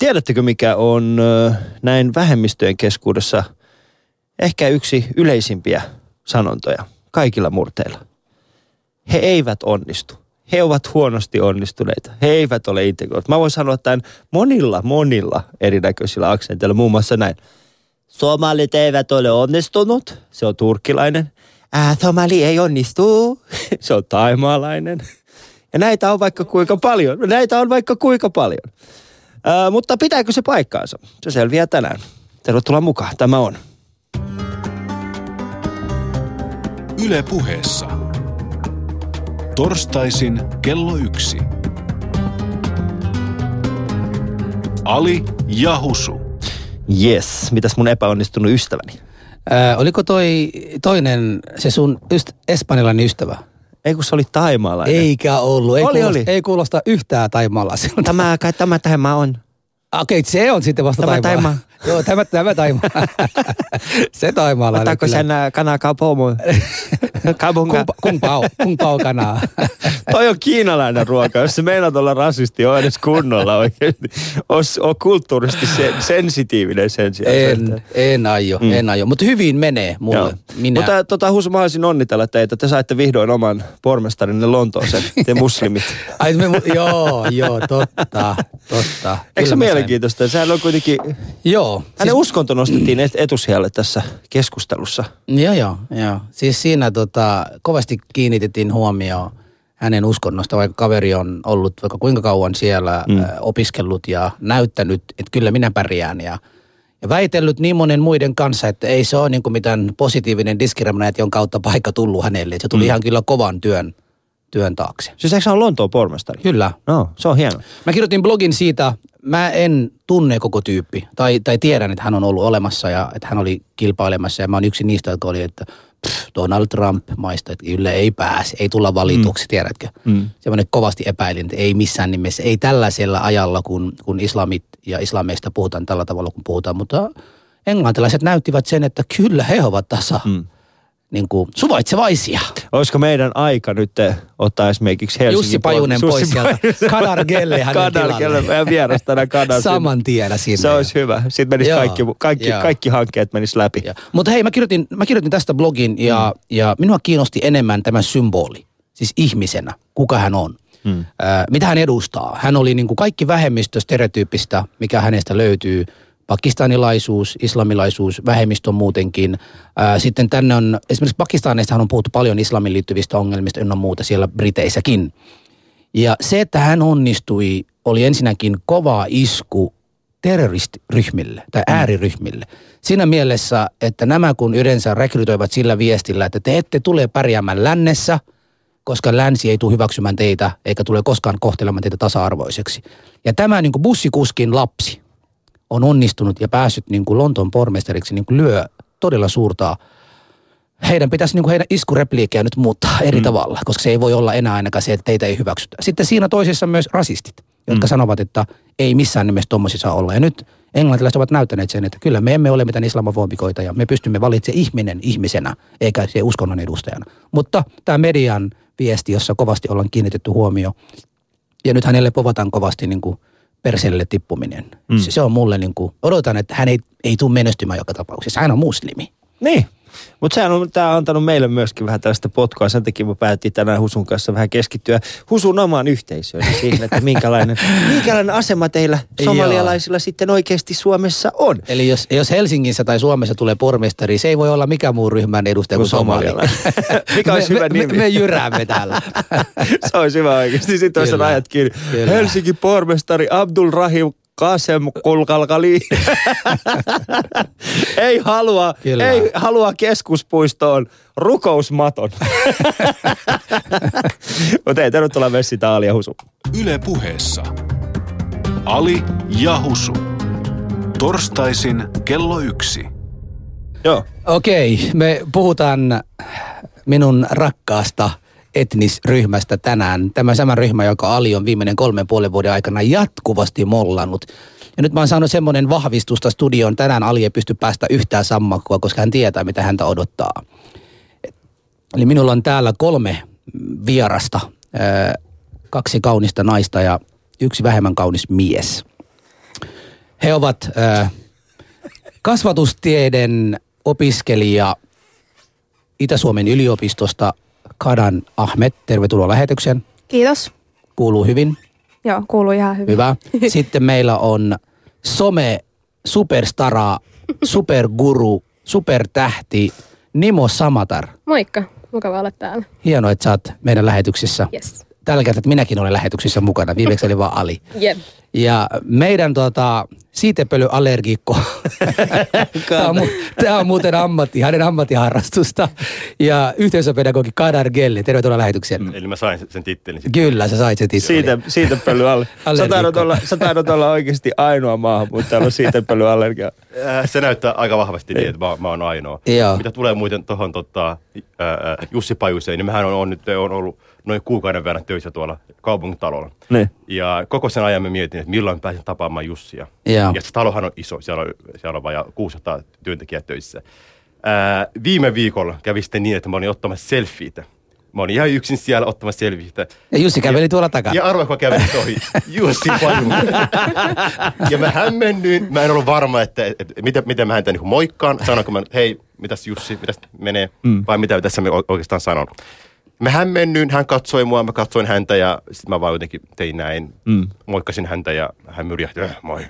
Tiedättekö, mikä on näin vähemmistöjen keskuudessa ehkä yksi yleisimpiä sanontoja kaikilla murteilla? He eivät onnistu. He ovat huonosti onnistuneita. He eivät ole integroituneet. Mä voin sanoa tämän monilla, monilla erinäköisillä aksenteilla. Muun muassa näin. Somalit eivät ole onnistunut. Se on turkkilainen. Ää, somali ei onnistu. Se on taimaalainen. Ja näitä on vaikka kuinka paljon. Näitä on vaikka kuinka paljon. Ää, mutta pitääkö se paikkaansa? Se selviää tänään. Tervetuloa mukaan. Tämä on. Yle puheessa. Torstaisin kello yksi. Ali ja Husu. Yes. Mitäs mun epäonnistunut ystäväni? Ää, oliko toi toinen, se sun yst, espanjalainen ystävä? Ei kun se oli taimaalainen. Eikä ollut. Ei, Oli, kuulosta, oli. ei kuulosta yhtään taimalaiselta. Tämä, kai tämä tämä on. Okei, se on sitten vasta Tämä. Joo, tämä, tämä taimaa. se. Otaako kyllä. sen ä, kana kaupomo? Kabunga. Kung, pao, kung pao kanaa. Toi on kiinalainen ruoka. Jos se meinaat olla rasisti, on edes kunnolla oikeasti. Ois, on kulttuurisesti se, sensitiivinen sen sijaan. en, en aio, mm. en aio. Mutta hyvin menee mulle. Joo. Minä. Mutta tota, Husu, mä haluaisin onnitella teitä. Te saitte vihdoin oman pormestarinne Lontooseen, te muslimit. Ai, me, joo, joo, totta, totta. Eikö se mielenkiintoista? Sehän on kuitenkin, Joo. Hänen uskonto nostettiin et- etusijalle tässä keskustelussa. Joo, joo, joo. Siis siinä tota, kovasti kiinnitettiin huomioon hänen uskonnosta, vaikka kaveri on ollut vaikka kuinka kauan siellä mm. opiskellut ja näyttänyt, että kyllä minä pärjään ja, ja väitellyt niin monen muiden kanssa, että ei se ole niin kuin mitään positiivinen diskriminaation kautta paikka tullut hänelle. Se tuli mm. ihan kyllä kovan työn, työn taakse. Siis eikö se ole Lontoon pormestari? Kyllä. No, se on hieno. Mä kirjoitin blogin siitä, mä en tunne koko tyyppi, tai, tai tiedän, että hän on ollut olemassa ja että hän oli kilpailemassa. Ja mä oon yksi niistä, jotka oli, että pff, Donald Trump maista, että kyllä ei pääse, ei tulla valituksi, mm. tiedätkö? Mm. Semmoinen kovasti epäilin, että ei missään nimessä, ei tällaisella ajalla, kun, kun islamit ja islameista puhutaan tällä tavalla, kun puhutaan. Mutta englantilaiset näyttivät sen, että kyllä he ovat tasa. Mm. Niin kuin suvaitsevaisia. Olisiko meidän aika nyt ottaa esimerkiksi Helsingin Jussi Pajunen puolella- pois sieltä. Kadar Gelle hänen Kadar. Gelle, meidän vieras tänään Kadar. Saman tien sinne. Se olisi hyvä. Sitten menisi kaikki, kaikki, joo. kaikki hankkeet menis läpi. Ja, mutta hei, mä kirjoitin, mä kirjoitin tästä blogin ja, mm. ja minua kiinnosti enemmän tämä symboli, siis ihmisenä, kuka hän on. Mm. Äh, mitä hän edustaa. Hän oli niin kuin kaikki vähemmistöstereotyyppistä, mikä hänestä löytyy. Pakistanilaisuus, islamilaisuus, vähemmistö muutenkin. Sitten tänne on, esimerkiksi Pakistanista on puhuttu paljon islamin liittyvistä ongelmista, ennen muuta siellä Briteissäkin. Ja se, että hän onnistui, oli ensinnäkin kova isku terroristiryhmille tai ääriryhmille. Siinä mielessä, että nämä kun yleensä rekrytoivat sillä viestillä, että te ette tule pärjäämään lännessä, koska länsi ei tule hyväksymään teitä, eikä tule koskaan kohtelemaan teitä tasa-arvoiseksi. Ja tämä niin kuin bussikuskin lapsi on onnistunut ja päässyt niin kuin Lontoon pormestariksi, niin kuin lyö todella suurta heidän pitäisi niin kuin heidän iskurepliikkejä nyt muuttaa eri mm. tavalla, koska se ei voi olla enää ainakaan se, että teitä ei hyväksytä. Sitten siinä toisessa myös rasistit, jotka mm. sanovat, että ei missään nimessä tommosia saa olla. Ja nyt englantilaiset ovat näyttäneet sen, että kyllä me emme ole mitään islamofobikoita ja me pystymme valitsemaan ihminen ihmisenä, eikä se uskonnon edustajana. Mutta tämä median viesti, jossa kovasti ollaan kiinnitetty huomio, ja nyt hänelle povataan kovasti niin kuin perseelle tippuminen. Mm. Se, se on mulle niin kuin, odotan, että hän ei, ei tule menestymään joka tapauksessa. Hän on muslimi. Niin. Mutta sehän on, tämä on antanut meille myöskin vähän tällaista potkua. Sen takia me päätettiin tänään Husun kanssa vähän keskittyä Husun omaan yhteisöön. Siihen, että minkälainen, minkälainen asema teillä somalialaisilla sitten oikeasti Suomessa on. Eli jos, jos Helsingissä tai Suomessa tulee pormestari, se ei voi olla mikä muu ryhmän edustaja kuin somalialainen. Mikä olisi me, hyvä me, nimi? Me, me jyräämme täällä. Se olisi hyvä oikeasti. Sitten olisi rajat kiinni. Kyllä. Helsingin pormestari Abdul Rahim Kasem Kulkalkali. ei halua, Kyllä. ei halua keskuspuistoon rukousmaton. Mutta ei, tervetuloa Messi Taali ja Husu. Yle puheessa. Ali ja Husu. Torstaisin kello yksi. Joo. Okei, me puhutaan minun rakkaasta etnisryhmästä tänään. Tämä sama ryhmä, joka Ali on viimeinen kolmen puolen vuoden aikana jatkuvasti mollannut. Ja nyt mä oon saanut semmoinen vahvistusta studioon. Tänään Ali ei pysty päästä yhtään sammakkoa, koska hän tietää, mitä häntä odottaa. Eli minulla on täällä kolme vierasta. Kaksi kaunista naista ja yksi vähemmän kaunis mies. He ovat kasvatustieiden opiskelija Itä-Suomen yliopistosta Kadan Ahmed. Tervetuloa lähetykseen. Kiitos. Kuuluu hyvin. Joo, kuuluu ihan hyvin. Hyvä. Sitten meillä on some superstara, superguru, supertähti Nimo Samatar. Moikka, mukava olla täällä. Hienoa, että sä oot meidän lähetyksessä. Yes. Tällä kertaa, että minäkin olen lähetyksissä mukana. Viimeksi oli vaan Ali. Jep. Ja meidän tota, siitepölyallergikko, tämä on, on muuten ammatti, hänen ammattiharrastusta. Ja yhteisöpedagogi Kadar Gelle, tervetuloa lähetykseen. Eli mä sain sen- tittelin sitten. Kyllä, sä sait sen tittelin. Siitä, siitä pöly alle. Sä taidot, olla, sä taidot olla oikeasti ainoa maahan, mutta täällä on siitä pöly allergia. Äh, Se näyttää aika vahvasti niin, että mä, mä oon ainoa. Joo. Mitä tulee muuten tuohon tota, ää, ää, Jussi Pajuseen, niin mehän on, on nyt on ollut noin kuukauden verran töissä tuolla kaupungintalolla. Niin. Ja koko sen ajan mä mietin, että milloin pääsen tapaamaan Jussia. Joo. Ja se talohan on iso, siellä on, siellä on vajaa 600 työntekijää töissä. Ää, viime viikolla kävi sitten niin, että mä olin ottamassa selfieitä. Mä olin ihan yksin siellä ottamassa selfieitä. Ja Jussi käveli tuolla takana. Ja arvoa, kun kävin ohi. Jussi Paju. ja mä hämmennyin. Mä en ollut varma, että, että, että miten, miten mä häntä niin moikkaan. Sanoinko mä, hei, mitäs Jussi, mitäs menee? Mm. Vai mitä tässä mä o- oikeastaan sanon. Mä hämmennyin, hän katsoi mua, mä katsoin häntä ja sitten mä vaan jotenkin tein näin. Mm. Moikkasin häntä ja hän myrjähti, äh, moi.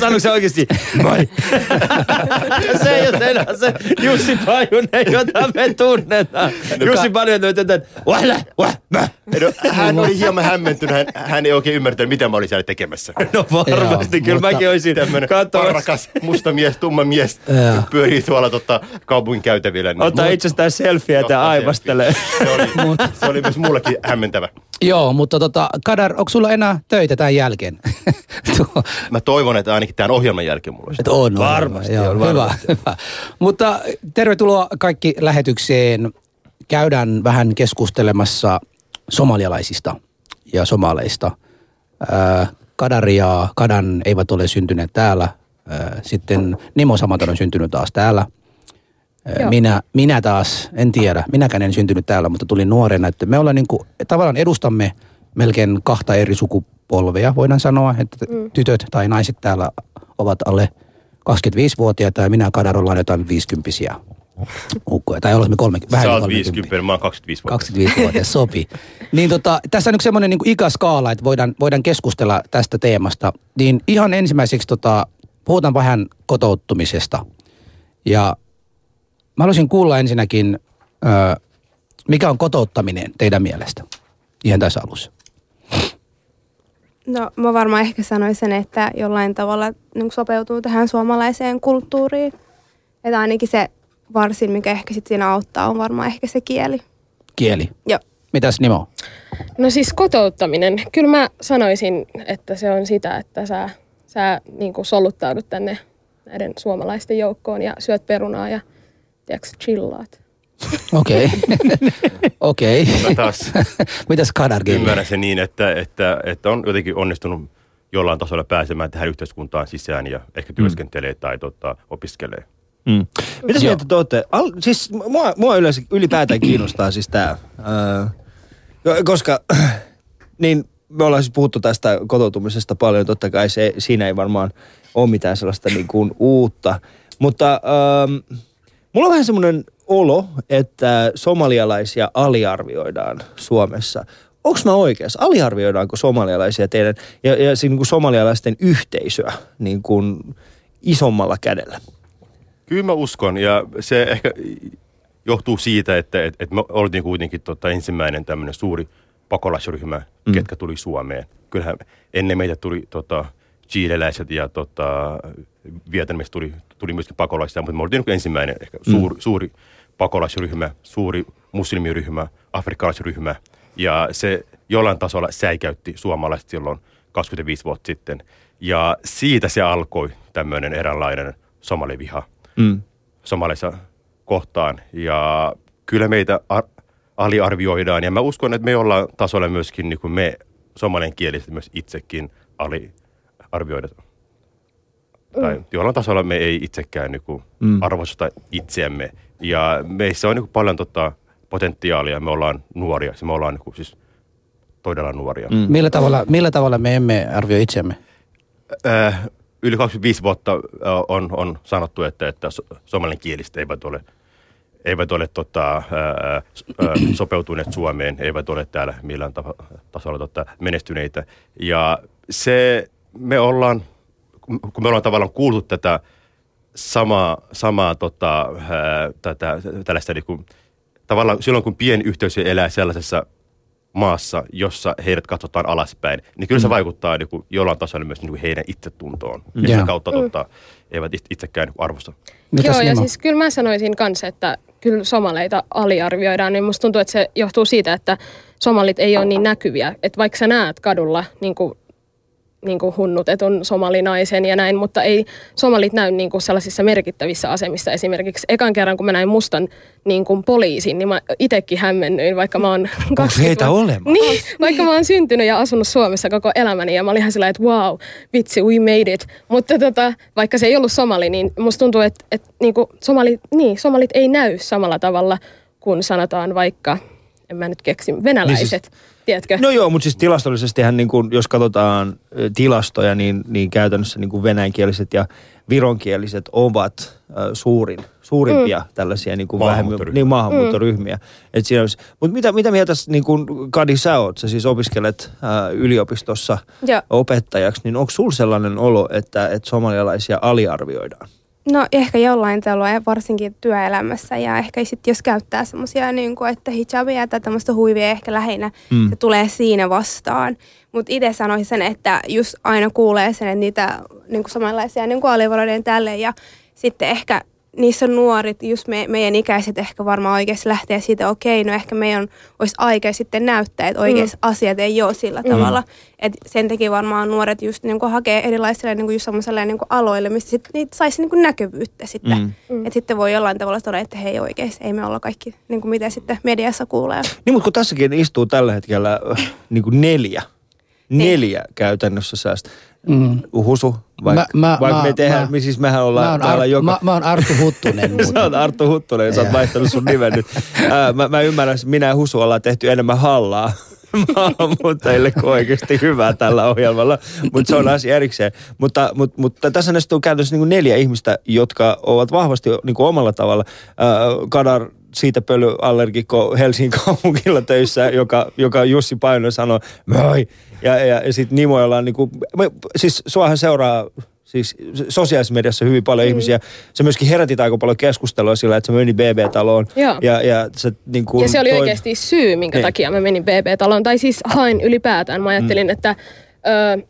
Sanoiko se oikeasti, moi? se ei ole enää se Jussi Pajunen, jota me tunnetaan. Jussi Pajunen tätä, wahla, wah, mä. No, hän oli hieman hämmentynyt, hän, hän ei oikein ymmärtänyt, mitä mä olin siellä tekemässä. No varmasti, Joo, kyllä mutta mäkin olisin Tämmöinen katsomassa. rakas musta mies, tumma mies pyörii tuolla tota, kaupungin käytävillä. niin- Ottaa itsestään selfieä ja selfie. Se oli, se oli myös mullekin hämmentävä. Joo, mutta tota, Kadar, onko sulla enää töitä tämän jälkeen? Mä toivon, että ainakin tämän ohjelman jälkeen mulla olisi. Et on, Varmasti joo, on, hyvä, varmasti hyvä. Mutta tervetuloa kaikki lähetykseen. Käydään vähän keskustelemassa somalialaisista ja somaleista. Ää, Kadar ja Kadan eivät ole syntyneet täällä. Ää, Sitten Nimo Samaton on syntynyt taas täällä. Joo. Minä, minä taas, en tiedä, minäkään en syntynyt täällä, mutta tulin nuorena. Että me ollaan niin kuin, tavallaan edustamme melkein kahta eri sukupolvea, voidaan sanoa, että mm. tytöt tai naiset täällä ovat alle 25-vuotiaita ja minä Kadar ollaan jotain 50 ukkoja. Tai olemme kolme, vähän Sä yli oot 30. 50, mä oon 25 vuotta. 25-vuotias sopii. Niin tota, tässä on yksi semmoinen niin ikäskaala, että voidaan, voidaan keskustella tästä teemasta. Niin ihan ensimmäiseksi tota, puhutaan vähän kotouttumisesta. Ja mä haluaisin kuulla ensinnäkin, ö, mikä on kotouttaminen teidän mielestä? Ihan tässä alussa. No mä varmaan ehkä sanoisin, että jollain tavalla niin sopeutuu tähän suomalaiseen kulttuuriin. Että ainakin se varsin, mikä ehkä sit siinä auttaa, on varmaan ehkä se kieli. Kieli. Joo. Mitäs Nimo? No siis kotouttaminen. Kyllä mä sanoisin, että se on sitä, että sä, sä niin kuin soluttaudut tänne näiden suomalaisten joukkoon ja syöt perunaa ja tiedätkö, chillaat. Okei. Okei. Mä taas Mitäs Kadar Kieli? ymmärrän sen niin, että, että, että on jotenkin onnistunut jollain tasolla pääsemään tähän yhteiskuntaan sisään ja ehkä työskentelee tai tota, opiskelee. Mm. Mitäs Joo. mieltä te ootte? Al, siis mua, mua yleensä ylipäätään kiinnostaa siis tää. Öö, koska niin me ollaan siis puhuttu tästä kotoutumisesta paljon. Totta kai se, siinä ei varmaan ole mitään sellaista niin kuin uutta. Mutta öö, mulla on vähän semmoinen olo, että somalialaisia aliarvioidaan Suomessa. Onko mä oikeassa? Aliarvioidaanko somalialaisia teidän ja, ja siinä niin kuin somalialaisten yhteisöä niin kuin isommalla kädellä? Kyllä mä uskon ja se ehkä johtuu siitä, että et, et me oltiin kuitenkin tota ensimmäinen tämmöinen suuri pakolaisryhmä, mm. ketkä tuli Suomeen. Kyllähän ennen meitä tuli tota, chileläiset ja tota, Vietnamista tuli, tuli myöskin pakolaisia, mutta me oltiin niin ensimmäinen ehkä suuri, suuri pakolaisryhmä, suuri muslimiryhmä, afrikkalaisryhmä ja se jollain tasolla säikäytti suomalaiset silloin 25 vuotta sitten. Ja siitä se alkoi tämmöinen eräänlainen somaliviha Mm. somaleissa kohtaan. Ja kyllä meitä ar- aliarvioidaan. Ja mä uskon, että me ollaan tasolla myöskin niin kuin me somalenkieliset myös itsekin aliarvioidaan. Tai jollain tasolla me ei itsekään niin kuin Mm. arvosta itseämme. Ja meissä on niin kuin paljon tota potentiaalia. Me ollaan nuoria. Me ollaan niin kuin siis todella nuoria. Mm. Millä tavalla, millä tavalla me emme arvioi itseämme? Äh, yli 25 vuotta ö, on, on sanottu, että, että so- somaliankieliset eivät ole, eivät ole tota, ää, s- ää, sopeutuneet Suomeen, eivät ole täällä millään tasolla tota, menestyneitä. Ja se, me ollaan, kun me ollaan tavallaan kuultu tätä samaa, samaa tota, ää, tätä, tällaista niin kuin, tavallaan silloin kun pieni yhteisö elää sellaisessa maassa, jossa heidät katsotaan alaspäin, niin kyllä se vaikuttaa niin kuin, jollain tasolla myös niin kuin heidän itsetuntoon. Ja Joo. sitä kautta tota, eivät it- itsekään niin kuin arvosta. Mitäs Joo, ja siis kyllä mä sanoisin kanssa, että kyllä somaleita aliarvioidaan, niin musta tuntuu, että se johtuu siitä, että somalit ei ole niin näkyviä. Että vaikka sä näet kadulla niin kuin, niin kuin hunnutetun somalinaisen ja näin, mutta ei somalit näy niin kuin sellaisissa merkittävissä asemissa. Esimerkiksi ekan kerran, kun mä näin mustan niin kuin poliisin, niin mä itekin hämmennyin, vaikka mä oon 20 heitä olemassa? Niin, vaikka mä oon syntynyt ja asunut Suomessa koko elämäni ja mä olin ihan sillä, että wow, vitsi, we made it. Mutta tota, vaikka se ei ollut somali, niin musta tuntuu, että, että niinku somalit, niin, somalit ei näy samalla tavalla kuin sanotaan vaikka, en mä nyt keksi, venäläiset, Niin tiedätkö? No joo, mutta siis tilastollisestihan niin kuin, jos katsotaan tilastoja, niin, niin käytännössä niin kuin venäjänkieliset ja vironkieliset ovat äh, suurin, suurimpia mm. tällaisia niin kuin vähemmän, Maahanmuuttoryhmiä. niin, maahanmuuttoryhmiä. Mm. Et siinä olisi, mutta mitä, mitä mieltä niin kuin Kadi sä oot? Sä siis opiskelet äh, yliopistossa Joo. opettajaksi, niin onko sulla sellainen olo, että, että somalialaisia aliarvioidaan? No ehkä jollain tavalla, varsinkin työelämässä. Ja ehkä sitten jos käyttää semmoisia, niin kuin, että hijabia tai tämmöistä huivia ehkä lähinnä, Mm. se tulee siinä vastaan. Mutta itse sanoisin sen, että just aina kuulee sen, että niitä niin kuin samanlaisia niin kuin alivaroiden tälle. Ja sitten ehkä niissä nuorit, just me, meidän ikäiset ehkä varmaan oikeasti lähtee siitä, okei, no ehkä meidän olisi aika sitten näyttää, että oikeasti mm. asiat ei ole sillä mm. tavalla. Et sen takia varmaan nuoret just niin kuin hakee erilaisille niin kuin just semmoiselle niin kuin aloille, mistä sit niitä saisi niin kuin näkyvyyttä sitten. Mm. Mm. Että sitten voi jollain tavalla todeta, että hei oikeasti, ei me olla kaikki, niin kuin mitä sitten mediassa kuulee. Niin, mutta kun tässäkin istuu tällä hetkellä äh, niin kuin neljä, neljä käytännössä säästä. Mm. Husu, vaikka, Mä- mä- vaikka me mä- tehdään, mä- me siis mehän Mä ollaan oon, täällä Ar- joka... mä, mä oon Arttu Huttunen. Sä oot Arttu Huttunen ja sä oot vaihtanut sun nimen nyt. Ää, mä, mä ymmärrän, että minä ja Husu ollaan tehty enemmän hallaa maahanmuuttajille kuin oikeasti hyvää tällä ohjelmalla, mutta se on asia erikseen. Mutta, mutta, mutta tässä näistä on käytännössä niin neljä ihmistä, jotka ovat vahvasti niin kuin omalla tavalla. Ää, Kadar siitä pölyallergikko Helsingin kaupungilla töissä, joka, joka Jussi Paino sanoi, moi. Ja, ja, ja sitten Nimo, jolla on niin kuin, siis suahan seuraa siis sosiaalisessa mediassa hyvin paljon mm. ihmisiä. Se myöskin herätit aika paljon keskustelua sillä, että se meni BB-taloon. Joo. Ja, ja, se, niin kuin Ja se oli toi- oikeasti syy, minkä Niin. takia mä menin BB-taloon. Tai siis hain ylipäätään. Mä ajattelin, mm. että, ö,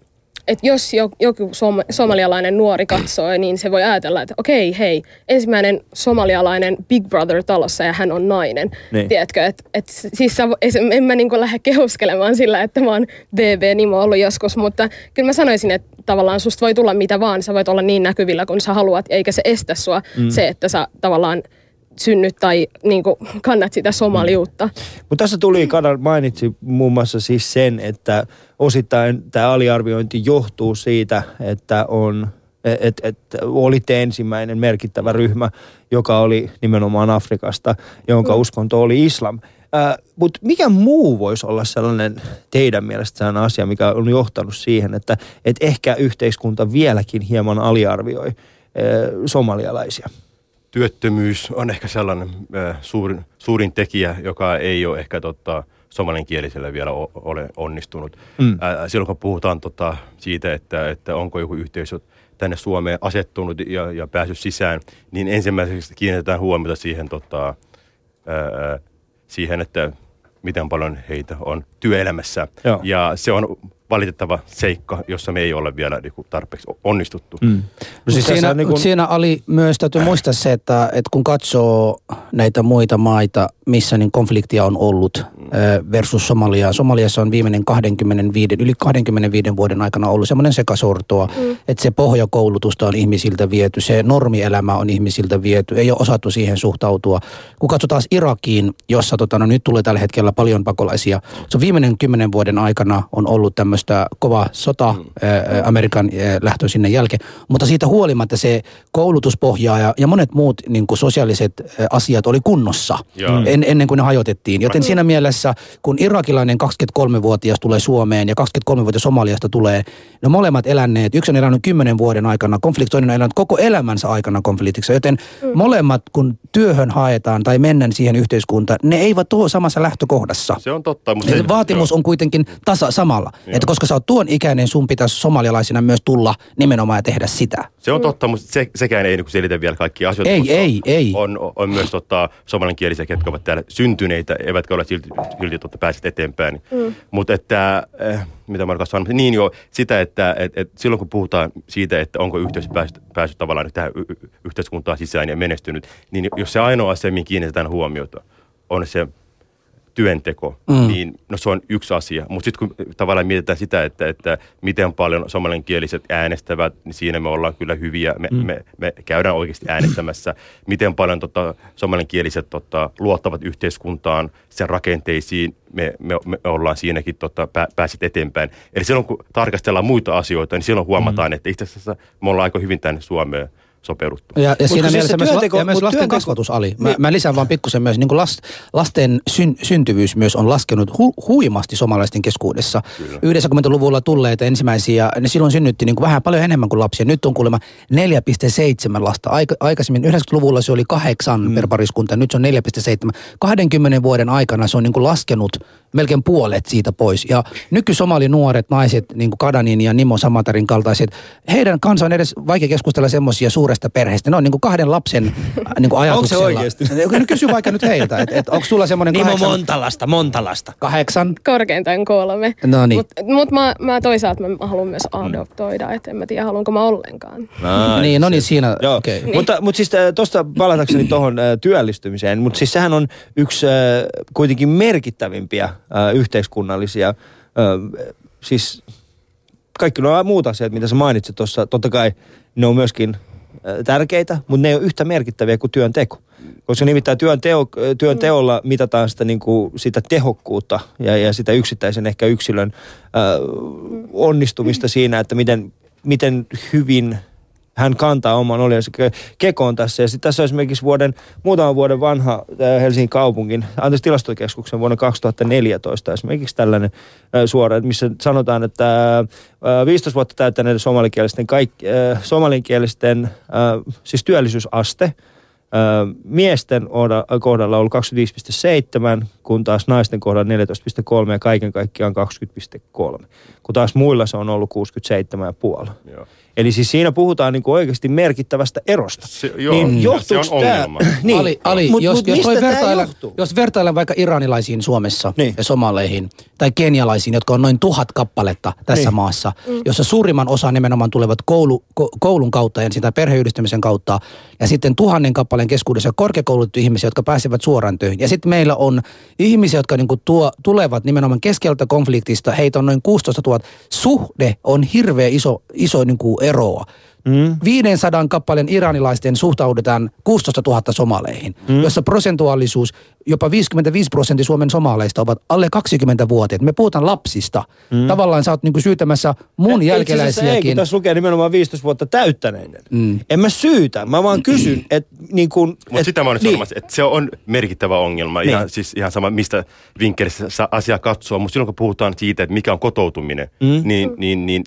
että jos jo- joku som- somalialainen nuori katsoo, niin se voi ajatella, että okei, hei, ensimmäinen somalialainen Big Brother talossa ja hän on nainen. Niin. Tiedätkö, että et, siis en mä niinku lähde kehuskelemaan sillä, että mä oon BB-nimo ollut joskus, mutta kyllä mä sanoisin, että tavallaan susta voi tulla mitä vaan, sä voit olla niin näkyvillä kun sä haluat, eikä se estä sua mm. se, että sä tavallaan synnyt tai niin kuin, kannat sitä somaliutta. Mutta tässä tuli, Kadar mainitsi muun muassa siis sen, että osittain tämä aliarviointi johtuu siitä, että on että et, olitte ensimmäinen merkittävä ryhmä, joka oli nimenomaan Afrikasta, jonka uskonto oli islam. Mutta mikä muu voisi olla sellainen teidän mielestä sellainen asia, mikä on johtanut siihen, että et ehkä yhteiskunta vieläkin hieman aliarvioi ää, somalialaisia? Työttömyys on ehkä sellainen suurin, suurin tekijä, joka ei ole ehkä tota, somalinkielisellä vielä ole onnistunut. Mm. Äh, silloin kun puhutaan tota, siitä, että, että onko joku yhteisö tänne Suomeen asettunut ja, ja päässyt sisään, niin ensimmäiseksi kiinnitetään huomiota siihen, tota, ää, siihen, että miten paljon heitä on työelämässä. Joo. Ja se on valitettava seikka, jossa me ei ole vielä niin kuin, tarpeeksi onnistuttu. Mm. No siis siinä, niin niin kuin, siinä oli myös, täytyy muistaa se, että, että kun katsoo näitä muita maita, missä niin konfliktia on ollut ö, versus Somalia. Somaliassa on viimeinen 25, yli 25 vuoden aikana ollut semmoinen sekasortoa, mm. että se pohjakoulutusta on ihmisiltä viety, se normielämä on ihmisiltä viety, ei ole osattu siihen suhtautua. Kun katsoo taas Irakiin, jossa tota, no, nyt tulee tällä hetkellä paljon pakolaisia, se on viimeinen kymmenen vuoden aikana on ollut tämmöistä 1918 kova sota mm. ää, Amerikan ää, lähtö sinne jälkeen, mutta siitä huolimatta se koulutuspohja ja, ja monet muut niin kuin sosiaaliset ää, asiat oli kunnossa Joo. en, ennen kuin ne hajotettiin. Joten siinä mielessä, kun irakilainen 23-vuotias tulee Suomeen ja 23-vuotias Somaliasta tulee, ne molemmat eläneet, yksi on elänyt 10 vuoden aikana konflikti, toinen on elänyt koko elämänsä aikana konfliktissa, joten mm. molemmat kun työhön haetaan tai mennään siihen yhteiskuntaan, ne eivät ole samassa lähtökohdassa. Se on totta. Mutta se vaatimus on kuitenkin tasa samalla. Että koska sä oot tuon ikäinen, sun pitäisi somalialaisina myös tulla nimenomaan ja tehdä sitä. Se on totta, mutta se, sekään ei niin selitä vielä kaikkia asioita. Ei, ei, ei. On, on myös tota, somaliankielisiä, ketkä ovat täällä syntyneitä, eivätkä ole silti, silti totta, päässeet eteenpäin. Mm. Mutta että, äh, mitä mä olen sanonut, niin jo sitä, että et, et silloin kun puhutaan siitä, että onko yhteisö päässyt, päässyt tavallaan nyt tähän y- yhteiskuntaan sisään ja menestynyt, niin jos se ainoa asia, mihin kiinnitetään huomiota, on se työnteko, mm. niin no se on yksi asia. Mutta sitten kun tavallaan mietitään sitä, että, että miten paljon somaliankieliset äänestävät, niin siinä me ollaan kyllä hyviä. Me, mm. me, me käydään oikeasti äänestämässä. Miten paljon tota, somaliankieliset tota, luottavat yhteiskuntaan, sen rakenteisiin, me, me, me ollaan siinäkin tota, pää, pääsit eteenpäin. Eli silloin kun tarkastellaan muita asioita, niin silloin huomataan, mm. että itse asiassa me ollaan aika hyvin tänne Suomeen sopeuduttu. Ja, ja siinä siis mielessä se myös, työnteko- ja myös lasten työnteko- kasvatus, Ali. Mä, Niin. mä lisään vaan pikkusen myös, niin kuin last, lasten syn, syntyvyys myös on laskenut hu, huimasti somalaisten keskuudessa. 90-luvulla tulleet ensimmäisiä, ne silloin synnytti niin kuin vähän paljon enemmän kuin lapsia. Nyt on kuulemma 4,7 lasta. Aika, aikaisemmin 90-luvulla se oli kahdeksan mm. per pariskunta, nyt se on 4,7. 20 vuoden aikana se on niin kuin laskenut melkein puolet siitä pois. Ja nykysomali nuoret naiset, niin kuin Kadanin ja Nimo Samatarin kaltaiset, heidän kanssa on edes vaikea keskustella semmoisia suuresta perheestä. Ne on niin kuin kahden lapsen äh, niin kuin ajatuksella. oikeasti? No Kysy vaikka nyt heiltä, että et, onko sulla semmoinen Nimo kahdeksan, Montalasta, Montalasta. kahdeksan? Korkeintaan kolme. No niin. Mutta mut mä, mä toisaalta mä haluan myös adoptoida, että en mä tiedä haluanko mä ollenkaan. Niin, no niin siinä, Joo, okei. okay. mutta, mutta siis tuosta palatakseni tuohon äh, työllistymiseen, mutta siis sehän on yksi äh, kuitenkin merkittävimpiä äh, yhteiskunnallisia, äh, siis kaikki nuo muut asiat, mitä sä mainitsit tuossa, totta kai ne on myöskin äh, tärkeitä, mutta ne ei ole yhtä merkittäviä kuin työnteko. Koska nimittäin työn, teo, työn teolla mitataan sitä, niin kuin, sitä tehokkuutta ja, ja sitä yksittäisen ehkä yksilön äh, onnistumista siinä, että miten, miten hyvin hän kantaa oman oliansa ke- kekoon tässä. Ja sitten tässä on esimerkiksi vuoden, muutaman vuoden vanha Helsingin kaupungin, anteeksi tilastokeskuksen vuonna 2014 esimerkiksi tällainen suora, missä sanotaan, että äh, 15 vuotta täyttäneiden somalikielisten, kaikki, somalikielisten siis työllisyysaste miesten kohdalla on ollut 25,7, kun taas naisten kohdalla 14,3 ja kaiken kaikkiaan 20,3. Kun taas muilla se on ollut 67,5. Joo. Eli siis siinä puhutaan niin kuin oikeasti merkittävästä erosta. Se- joo, niin ja johtuuko se on tää- ongelma. niin, Ali, Ali mut, jos, mut jos, vertailla, johtuu? jos vertaillaan vaikka iranilaisiin Suomessa Niin. ja somaleihin tai kenialaisiin, jotka on noin tuhat kappaletta tässä Niin. maassa, jossa suurimman osa nimenomaan tulevat koulu, ko, koulun kautta ensin tai perheyhdistymisen kautta ja sitten tuhannen kappaleen keskuudessa korkeakoulutettu ihmisiä, jotka pääsevät suoraan töihin. Ja sitten meillä on ihmisiä, jotka niinku tuo, tulevat nimenomaan keskeltä konfliktista, heitä on noin 16 000. Suhde on hirveä iso, iso niinku eroa. Mm. 500 kappaleen iranilaisten suhtaudutaan 16 000 somaleihin, mm. jossa prosentuaalisuus, jopa 55 prosenttia Suomen somaleista ovat alle 20-vuotiaat. Me puhutaan lapsista. Mm. Tavallaan sä oot niinku syytämässä mun Itse asiassa Ei, kun jälkeläisiäkin. tässä lukee nimenomaan 15 vuotta täyttäneiden. Mm. En mä syytä, mä vaan kysyn, että niin kuin... Mutta sitä mä olen niin. sanomassa, että se on merkittävä ongelma. Niin. Ihan, siis ihan sama, mistä vinkkelistä saa asiaa katsoa. Mutta silloin kun puhutaan siitä, että mikä on kotoutuminen, mm. niin, niin, niin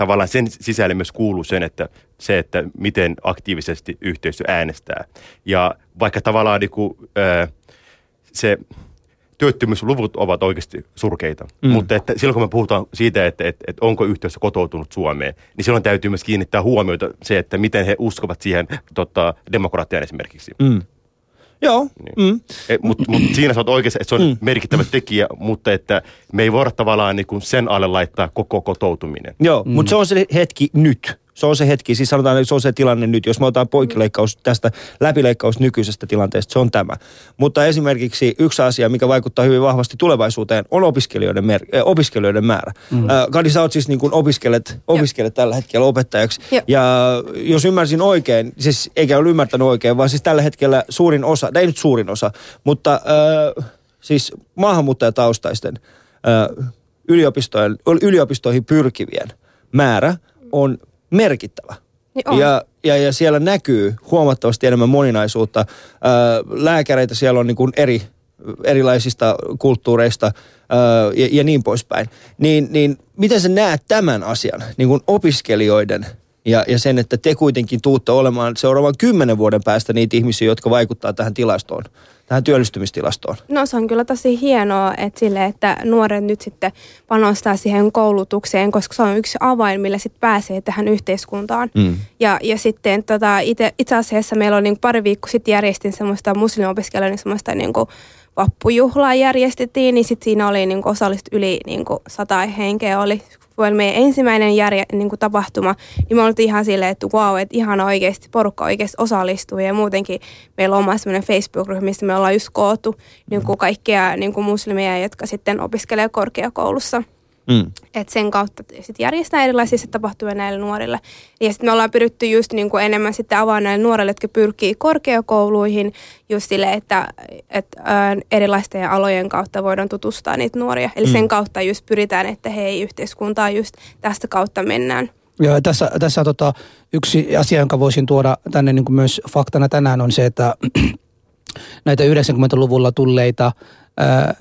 tavallaan sen sisälle myös kuuluu sen, että se, että miten aktiivisesti yhteisö äänestää. Ja vaikka tavallaan niin kuin, ää, se työttömyysluvut ovat oikeasti surkeita, mm. mutta että silloin kun me puhutaan siitä, että, että, että onko yhteisö kotoutunut Suomeen, niin silloin täytyy myös kiinnittää huomiota se, että miten he uskovat siihen tota, demokratiaan esimerkiksi. Mm. Joo, Niin. mm. Mutta mut siinä sä oot oikeassa, että se on mm. merkittävä tekijä, mutta että me ei voida tavallaan niin kuin sen alle laittaa koko kotoutuminen. Joo, mm. mutta se on se hetki nyt. Se on se hetki, siis sanotaan, että se on se tilanne nyt. Jos me otetaan poikileikkaus tästä läpileikkaus nykyisestä tilanteesta, se on tämä. Mutta esimerkiksi yksi asia, mikä vaikuttaa hyvin vahvasti tulevaisuuteen, on opiskelijoiden, mer- äh, opiskelijoiden määrä. Mm. Äh, Kadi, sä oot siis niin kuin opiskelet, opiskelet tällä hetkellä opettajaksi. Joo. Ja jos ymmärsin oikein, siis eikä ole ymmärtänyt oikein, vaan siis tällä hetkellä suurin osa, tai ei nyt suurin osa, mutta äh, siis maahanmuuttajataustaisten äh, yliopistojen, yliopistoihin pyrkivien määrä on merkittävä. Niin on. Ja, ja, ja siellä näkyy huomattavasti enemmän moninaisuutta. Ää, lääkäreitä siellä on niin kuin eri, erilaisista kulttuureista ää, ja, ja niin poispäin. Niin, niin miten sä näet tämän asian niin kuin opiskelijoiden ja, ja sen, että te kuitenkin tuutte olemaan seuraavan kymmenen vuoden päästä niitä ihmisiä, jotka vaikuttaa tähän tilastoon, tähän työllistymistilastoon? No se on kyllä tosi hienoa, että, sille, että nuoret nyt sitten panostaa siihen koulutukseen, koska se on yksi avain, millä sitten pääsee tähän yhteiskuntaan. Mm. Ja, ja sitten tota, ite, itse asiassa meillä on niin pari viikkoa sitten järjestin semmoista muslimiopiskelijoiden semmoista niin kuin vappujuhlaa järjestettiin, niin sitten siinä oli niin osallistu yli niin sata henkeä oli oli meidän ensimmäinen järje, niin kuin tapahtuma, niin me oltiin ihan silleen, että wow, että ihan oikeasti porukka oikeasti osallistuu ja muutenkin meillä on oma semmoinen Facebook-ryhmä, missä me ollaan just koottu niin kuin kaikkia niin kuin muslimeja, jotka sitten opiskelee korkeakoulussa. Mm. Että sen kautta sit järjestää erilaisia sit tapahtumia näille nuorille. Ja sitten me ollaan pyritty just niinku enemmän sitten avaamaan näille nuorille, jotka pyrkii korkeakouluihin just sille, että et, ää, erilaisten alojen kautta voidaan tutustaa niitä nuoria. Eli Mm. sen kautta just pyritään, että hei yhteiskuntaa just tästä kautta mennään. Ja tässä, tässä tota, yksi asia, jonka voisin tuoda tänne niin kuin myös faktana tänään on se, että näitä 90-luvulla tulleita ää,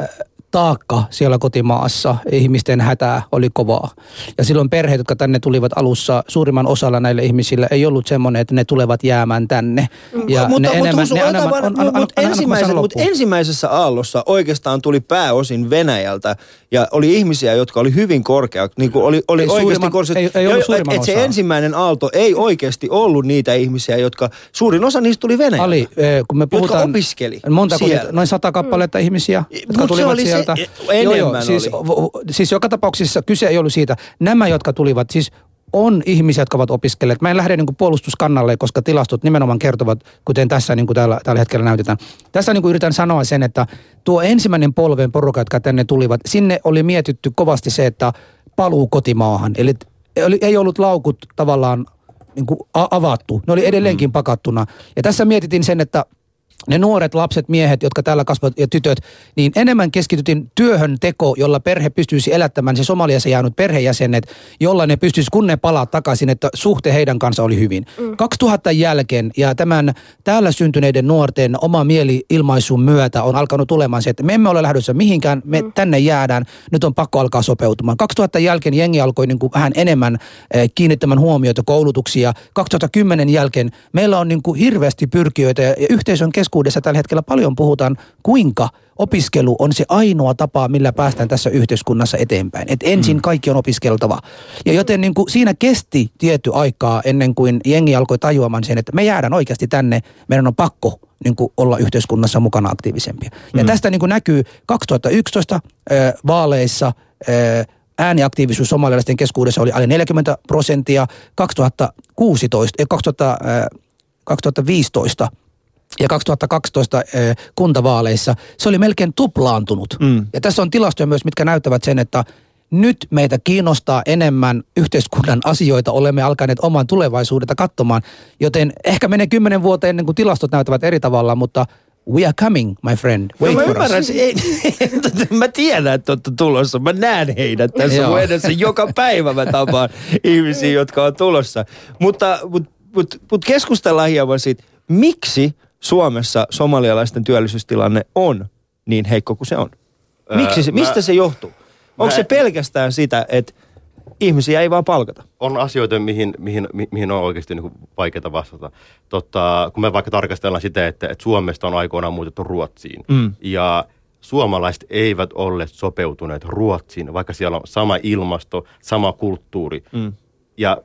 taakka siellä kotimaassa, ihmisten hätää oli kovaa. Ja silloin perheet, jotka tänne tulivat alussa, suurimman osalla näille ihmisillä ei ollut semmoinen, että ne tulevat jäämään tänne. Ja mutta, ne enemmän, Husu, ne enemmän, vaan- on, on, on, mut on, ensimmäisen, mut on, ensimmäisessä aallossa oikeastaan tuli pääosin Venäjältä ja oli ihmisiä, jotka oli hyvin korkea, niin kuin oli, oli Ei oikeasti suurimman- korkeat. ei- ei ollut suurimman et se osaa. ensimmäinen aalto ei oikeasti ollut niitä ihmisiä, jotka, suurin osa niistä tuli Venäjältä. Ali, eh, kun me puhutaan... opiskeli Montako siellä. Noin sata kappaletta ihmisiä, jotka Mut se tulivat oli sieltä. enemmän siis, oli. siis joka tapauksessa kyse ei ollut siitä. Nämä, jotka tulivat, siis on ihmisiä, jotka ovat opiskelleet. Mä en lähde niin kuin puolustuskannalle, koska tilastot nimenomaan kertovat, kuten tässä niin kuin täällä, tällä hetkellä näytetään. Tässä niin kuin yritän sanoa sen, että tuo ensimmäinen polven porukka, jotka tänne tulivat, sinne oli mietitty kovasti se, että paluu kotimaahan. Eli ei ollut laukut tavallaan niin kuin avattu. Ne oli edelleenkin pakattuna. Ja tässä mietitin sen, että ne nuoret lapset, miehet, jotka täällä kasvavat ja tytöt, niin enemmän keskitytin työhön teko, jolla perhe pystyisi elättämään se Somaliassa jäänyt perhejäsenet, jolla ne pystyisi, kun ne palaa takaisin, että suhte heidän kanssa oli hyvin. Mm. 2000 jälkeen ja tämän täällä syntyneiden nuorten oma mieli-ilmaisun myötä on alkanut tulemaan se, että me emme ole lähdössä mihinkään, me mm. tänne jäädään, nyt on pakko alkaa sopeutumaan. 2000 jälkeen jengi alkoi niin kuin vähän enemmän eh, kiinnittämään huomiota koulutuksia. 2010 jälkeen meillä on niin kuin hirveästi pyrkijöitä ja ja yhteisön keskuudessa tällä hetkellä paljon puhutaan, kuinka opiskelu on se ainoa tapa, millä päästään tässä yhteiskunnassa eteenpäin. Et ensin kaikki on opiskeltava. Ja joten niin kuin siinä kesti tietty aikaa ennen kuin jengi alkoi tajuamaan sen, että me jäädään oikeasti tänne, meidän on pakko niin kuin olla yhteiskunnassa mukana aktiivisempia. Ja tästä niin kuin näkyy 2011 äh, vaaleissa äh, ääniaktiivisuus somalialaisten keskuudessa oli alle 40 prosenttia, 2016, eh, 2000, äh, 2015 ja 2012 eh, kuntavaaleissa se oli melkein tuplaantunut. Mm. Ja tässä on tilastoja myös, mitkä näyttävät sen, että nyt meitä kiinnostaa enemmän yhteiskunnan asioita, olemme alkaneet oman tulevaisuudesta katsomaan. Joten ehkä menee kymmenen vuotta ennen kuin tilastot näyttävät eri tavalla, mutta we are coming, my friend. No Wait mä for ymmärrän, us. ei, mä tiedän, että olette tulossa. Mä näen heidät tässä mun edessä. Joka päivä mä tapaan ihmisiä, jotka on tulossa. Mutta mut, mut, mut keskustellaan hieman siitä, miksi Suomessa somalialaisten työllisyystilanne on niin heikko kuin se on. Miksi se, Ää, mä- mistä se johtuu? Onko mä- se pelkästään sitä, että ihmisiä ei vaan palkata? on asioita, mihin, mihin, mi- mihin on oikeasti niin vaikeaa vastata. Totta, kun me vaikka tarkastellaan sitä, että, että Suomesta on aikoinaan muutettu Ruotsiin. Mm. Ja suomalaiset eivät ole sopeutuneet Ruotsiin, vaikka siellä on sama ilmasto, sama kulttuuri. Mm. Ja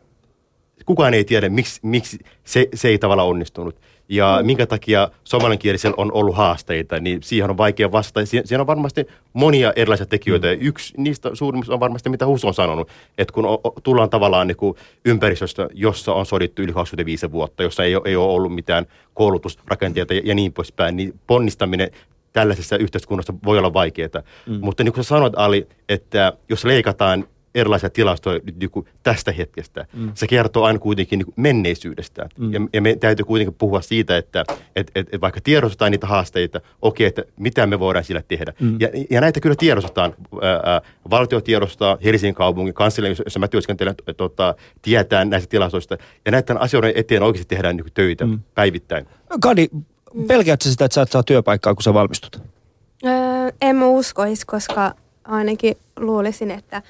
kukaan ei tiedä, miksi, miksi se, se ei tavallaan onnistunut. Ja mm. minkä takia somaliankielisellä on ollut haasteita, niin siihen on vaikea vastata. Siihen, siihen on varmasti monia erilaisia tekijöitä. Mm. Yksi niistä suurimmista on varmasti, mitä Hus on sanonut, että kun o, tullaan tavallaan niin kuin ympäristöstä, jossa on sodittu yli 25 vuotta, jossa ei, ole- ei ole ollut mitään koulutusrakenteita ja, ja niin poispäin, niin ponnistaminen tällaisessa yhteiskunnassa voi olla vaikeaa. Mm. Mutta niin kuin sä sanoit, Ali, että jos leikataan erilaisia tilastoja nyt niin kuin tästä hetkestä. Mm. Se kertoo aina kuitenkin niin kuin menneisyydestä. Mm. Ja, ja me täytyy kuitenkin puhua siitä, että et, et, et vaikka tiedostetaan niitä haasteita, okei, että mitä me voidaan sillä tehdä. Mm. Ja, ja näitä kyllä tiedostetaan. Ää, valtio tiedostaa, Helsingin kaupungin kanslia, jossa mä työskentelen, tota, tietää näistä tilastoista. Ja näiden asioiden eteen oikeasti tehdään niin kuin töitä mm. päivittäin. Kadi, pelkäätkö sitä, että sä et saa työpaikkaa, kun sä valmistut? Öö, en mä uskoisi, koska ainakin luulisin, että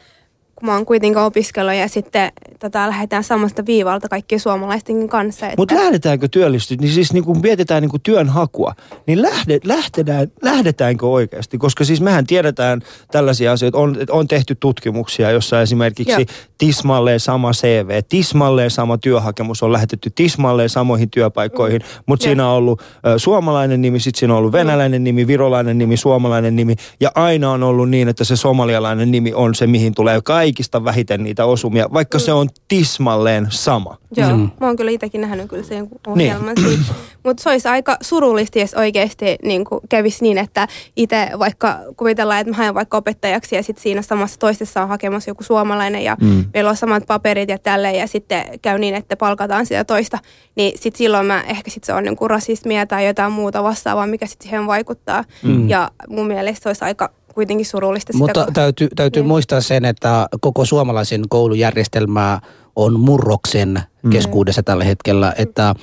kun mä oon kuitenkin opiskellut ja sitten tota, lähdetään samasta viivalta kaikkien suomalaistenkin kanssa. Että... Mutta lähdetäänkö työllistyä, niin siis niin kun mietitään niin kun työnhakua, niin lähde, lähdetään, lähdetäänkö oikeasti? Koska siis mehän tiedetään tällaisia asioita, on, on tehty tutkimuksia, jossa esimerkiksi Joo. tismalleen sama CV, tismalleen sama työhakemus on lähetetty tismalleen samoihin työpaikkoihin, mm. mutta siinä on ollut ö, suomalainen nimi, sitten siinä on ollut venäläinen mm. nimi, virolainen nimi, suomalainen nimi ja aina on ollut niin, että se somalialainen nimi on se, mihin tulee kaikki kaikista vähiten niitä osumia, vaikka se on tismalleen sama. Joo, mm. mä oon kyllä itsekin nähnyt kyllä sen ohjelman niin. siitä. Mutta se olisi aika surullista, jos oikeasti niin kävisi niin, että itse vaikka kuvitellaan, että mä haen vaikka opettajaksi ja sitten siinä samassa toisessa on hakemassa joku suomalainen ja mm. meillä on samat paperit ja tälleen ja sitten käy niin, että palkataan sitä toista. Niin sitten silloin mä ehkä sit se on niin rasismia tai jotain muuta vastaavaa, mikä sitten siihen vaikuttaa. Mm. Ja mun mielestä se olisi aika kuitenkin surullista. Sitä Mutta täytyy, täytyy niin. muistaa sen, että koko suomalaisen koulujärjestelmää on murroksen mm. keskuudessa tällä hetkellä, että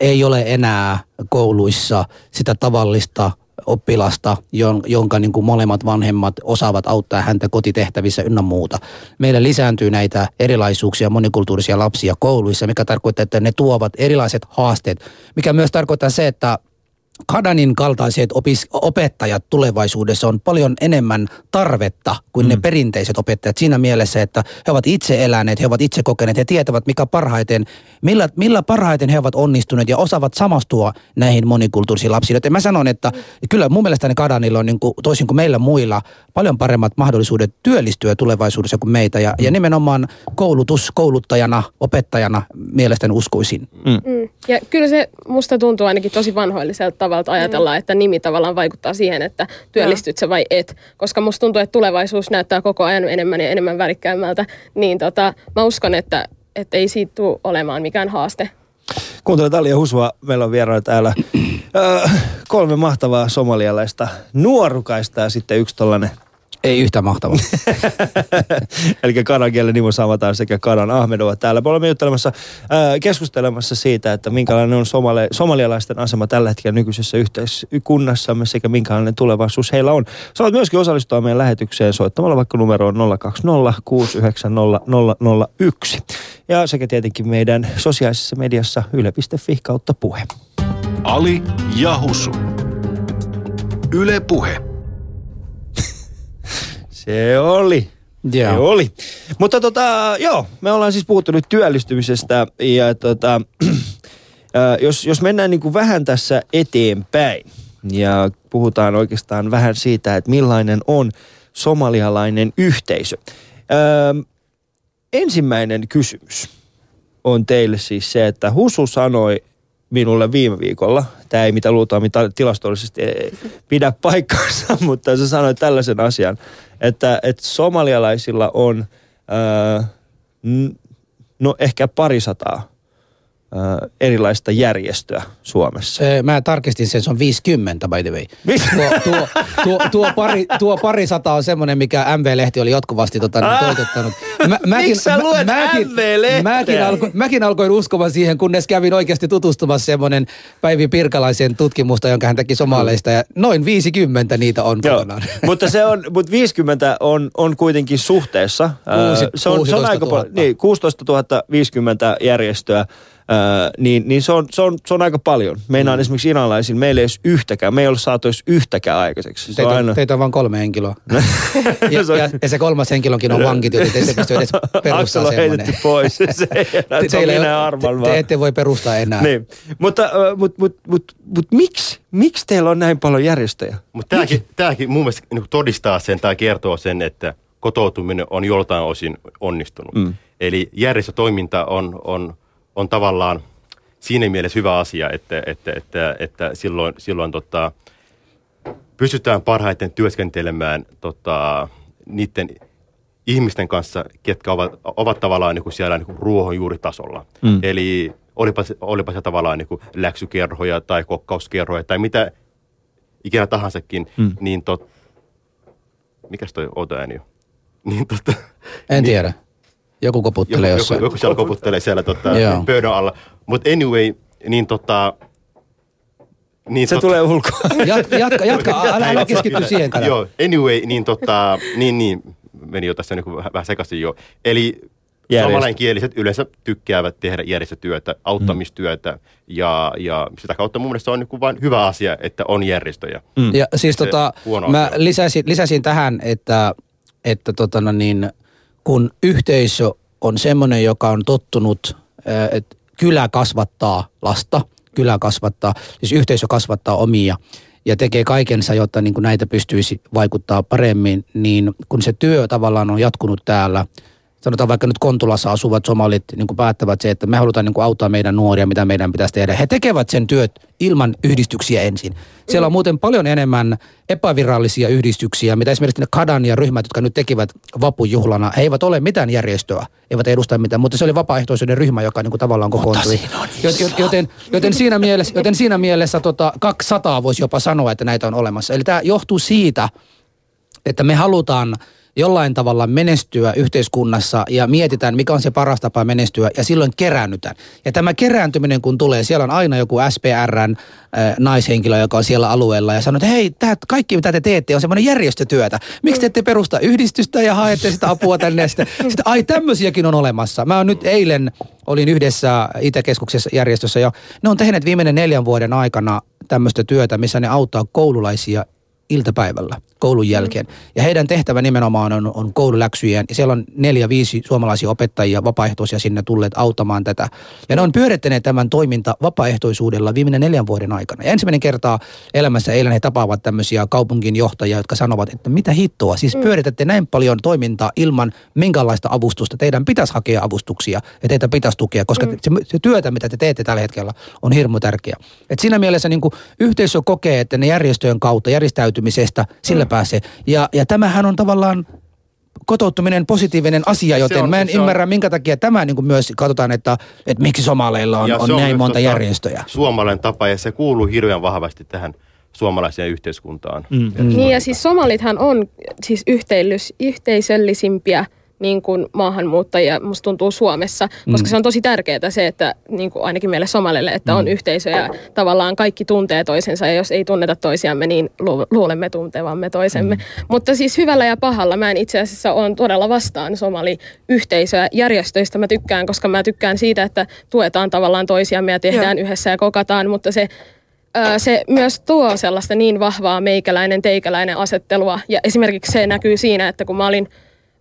ei ole enää kouluissa sitä tavallista oppilasta, jonka niin kuin molemmat vanhemmat osaavat auttaa häntä kotitehtävissä ynnä muuta. Meillä lisääntyy näitä erilaisuuksia, monikulttuurisia lapsia kouluissa, mikä tarkoittaa, että ne tuovat erilaiset haasteet, mikä myös tarkoittaa se, että Kadanin kaltaiset opis, opettajat tulevaisuudessa on paljon enemmän tarvetta kuin mm. ne perinteiset opettajat siinä mielessä, että he ovat itse eläneet, he ovat itse kokeneet, he tietävät mikä parhaiten, millä, millä parhaiten he ovat onnistuneet ja osaavat samastua näihin monikulttuurisiin lapsiin. Joten mä sanon, että kyllä mun mielestäni Kadanilla on niin kuin, toisin kuin meillä muilla paljon paremmat mahdollisuudet työllistyä tulevaisuudessa kuin meitä ja, ja nimenomaan koulutus, kouluttajana, opettajana mielestäni uskoisin. Mm. Mm. Ja kyllä se musta tuntuu ainakin tosi vanhoilliselta tavalla ajatellaan, että nimi tavallaan vaikuttaa siihen, että työllistyt sä vai et. Koska musta tuntuu, että tulevaisuus näyttää koko ajan enemmän ja enemmän värikkäämmältä. Niin tota, mä uskon, että, että ei siitä tule olemaan mikään haaste. Kuuntelet Ali ja Husua. Meillä on vieraana täällä kolme mahtavaa somalialaista nuorukaista ja sitten yksi tollanen ei yhtä mahtavaa. Eli kanan kielen nimo samataan sekä kanan Ahmedova täällä. Me olemme juttelemassa, äh, keskustelemassa siitä, että minkälainen on somali, somalialaisten asema tällä hetkellä nykyisessä yhteiskunnassamme sekä minkälainen tulevaisuus heillä on. Saat myöskin osallistua meidän lähetykseen soittamalla vaikka numeroon 020 690 001. Ja sekä tietenkin meidän sosiaalisessa mediassa yle.fi kautta puhe. Ali Jahusu. Yle Puhe. Se oli. Joo. Se oli. Mutta tota, joo, me ollaan siis puhuttu nyt työllistymisestä ja tota, jos, jos mennään niin kuin vähän tässä eteenpäin ja puhutaan oikeastaan vähän siitä, että millainen on somalialainen yhteisö. Öö, ensimmäinen kysymys on teille siis se, että Husu sanoi minulle viime viikolla. Tämä ei mitä luultaan mitä tilastollisesti pidä paikkaansa, mutta se sanoi tällaisen asian, että, että somalialaisilla on ää, no ehkä parisataa erilaista järjestöä Suomessa. Mä tarkistin sen, se on 50 by the way. Tuo, tuo, tuo, tuo, pari, tuo pari sata on semmoinen, mikä MV-lehti oli jatkuvasti tota, niin, toitottanut. Mä, mäkin, Miksi sä luet mäkin, mäkin, alko, mäkin alkoin uskomaan siihen, kunnes kävin oikeasti tutustumassa semmoinen Päivi Pirkalaisen tutkimusta, jonka hän teki somaleista. Ja noin 50 niitä on kokonaan. mutta se on, mutta 50 on, on kuitenkin suhteessa. Kuusi, se on, se on aika paljon. Niin, 16 050 järjestöä Öö, niin, niin se, on, se, on, se on aika paljon. Meinaan mm. esimerkiksi iranlaisilla, meillä ei edes yhtäkään, me ei ole saatu edes yhtäkään aikaiseksi. Se teitä, on, aina... teitä on vain kolme henkilöä. ja, ja, ja, se kolmas henkilökin on vankit, joten te ette pysty edes perustaa on heitetty pois. Se, te, se on te, te, ette voi perustaa enää. Niin. Mutta mut, mut, mut, mut, miksi? Miksi teillä on näin paljon järjestöjä? Mutta tämäkin, tämäkin mun mielestä niin todistaa sen tai kertoo sen, että kotoutuminen on joltain osin onnistunut. Mm. Eli järjestötoiminta on, on on tavallaan siinä mielessä hyvä asia, että, että, että, että silloin, silloin tota, pystytään parhaiten työskentelemään tota, niiden ihmisten kanssa, ketkä ovat, ovat tavallaan niin kuin siellä niin kuin ruohonjuuritasolla. Mm. Eli olipa se, olipa se tavallaan niin kuin läksykerhoja tai kokkauskerhoja tai mitä ikinä tahansakin, mm. niin tot, mikäs toi outo ääni on? Niin tota, En niin, tiedä. Joku koputtelee joku, jossain. joku, joku siellä koputtelee siellä tota, pöydän alla. Mutta anyway, niin tota... Niin Se tota- tulee ulkoa. Jatka, jatka, jatka. Älä, älä keskitty siihen kato. Joo, anyway, niin tota, niin, niin, meni jo tässä niin kuin vähän, vähän sekaisin jo. Eli Järjestö. samanlainkieliset yleensä tykkäävät tehdä järjestötyötä, auttamistyötä ja, ja sitä kautta mun mielestä se on niin kuin vain hyvä asia, että on järjestöjä. Mm. Ja siis Se tota, mä asia. lisäsin, lisäsin tähän, että, että tota no niin, kun yhteisö on semmoinen, joka on tottunut, ää, että kylä kasvattaa lasta, kylä kasvattaa, siis yhteisö kasvattaa omia ja tekee kaikensa, jotta niin kuin näitä pystyisi vaikuttaa paremmin, niin kun se työ tavallaan on jatkunut täällä, sanotaan vaikka nyt Kontulassa asuvat somalit niin kuin päättävät se, että me halutaan niin kuin auttaa meidän nuoria, mitä meidän pitäisi tehdä. He tekevät sen työt ilman yhdistyksiä ensin. Siellä on muuten paljon enemmän epävirallisia yhdistyksiä, mitä esimerkiksi ne Kadan ja ryhmät, jotka nyt tekivät vapujuhlana. He eivät ole mitään järjestöä, eivät edusta mitään, mutta se oli vapaaehtoisuuden ryhmä, joka niin kuin tavallaan kokoontui. Joten, joten, joten siinä mielessä, joten siinä mielessä tota, 200 voisi jopa sanoa, että näitä on olemassa. Eli tämä johtuu siitä, että me halutaan jollain tavalla menestyä yhteiskunnassa ja mietitään, mikä on se paras tapa menestyä ja silloin keräännytään. Ja tämä kerääntyminen kun tulee, siellä on aina joku SPRn äh, naishenkilö, joka on siellä alueella ja sanoo, että hei, tää, kaikki mitä te teette on semmoinen järjestötyötä. Miksi te ette perusta yhdistystä ja haette sitä apua tänne sitten, sitten ai tämmöisiäkin on olemassa. Mä oon nyt eilen, olin yhdessä Itäkeskuksessa järjestössä ja ne on tehneet viimeinen neljän vuoden aikana tämmöistä työtä, missä ne auttaa koululaisia iltapäivällä koulun jälkeen. Ja heidän tehtävä nimenomaan on, on koululäksyjen. Ja siellä on neljä, viisi suomalaisia opettajia vapaaehtoisia sinne tulleet auttamaan tätä. Ja ne on pyörittäneet tämän toiminta vapaaehtoisuudella viimeinen neljän vuoden aikana. Ja ensimmäinen kertaa elämässä eilen he tapaavat tämmöisiä kaupungin johtajia, jotka sanovat, että mitä hittoa. Siis pyöritätte näin paljon toimintaa ilman minkäänlaista avustusta. Teidän pitäisi hakea avustuksia ja teitä pitäisi tukea, koska se, se työtä, mitä te teette tällä hetkellä, on hirmu tärkeä. Et siinä mielessä niin yhteisö kokee, että ne järjestöjen kautta, järjestäytymisestä, sillä pääsee. Ja, ja tämähän on tavallaan kotouttuminen positiivinen asia, joten on- mä en se on- ymmärrä, minkä takia tämä niin kuin myös katsotaan, että, että miksi somaleilla on, Ja on se näin monta tota järjestöjä. Suomalainen tapa ja se kuuluu hirveän vahvasti tähän suomalaiseen yhteiskuntaan. Mm. Niin ja siis somalithan on siis yhteisöllisimpiä niin kuin maahanmuuttajia, musta tuntuu Suomessa, koska se on tosi tärkeää se, että niin kuin ainakin meille somalille, että on yhteisö ja tavallaan kaikki tuntee toisensa ja jos ei tunneta toisiamme, niin lu- luulemme tuntevamme toisemme. Mutta siis hyvällä ja pahalla mä en itse asiassa on todella vastaan somali-yhteisöä. Järjestöistä mä tykkään, koska mä tykkään siitä, että tuetaan tavallaan toisiamme ja tehdään yhdessä ja kokataan, mutta se se myös tuo sellaista niin vahvaa meikäläinen, teikäläinen asettelua. Ja esimerkiksi se näkyy siinä, että kun mä olin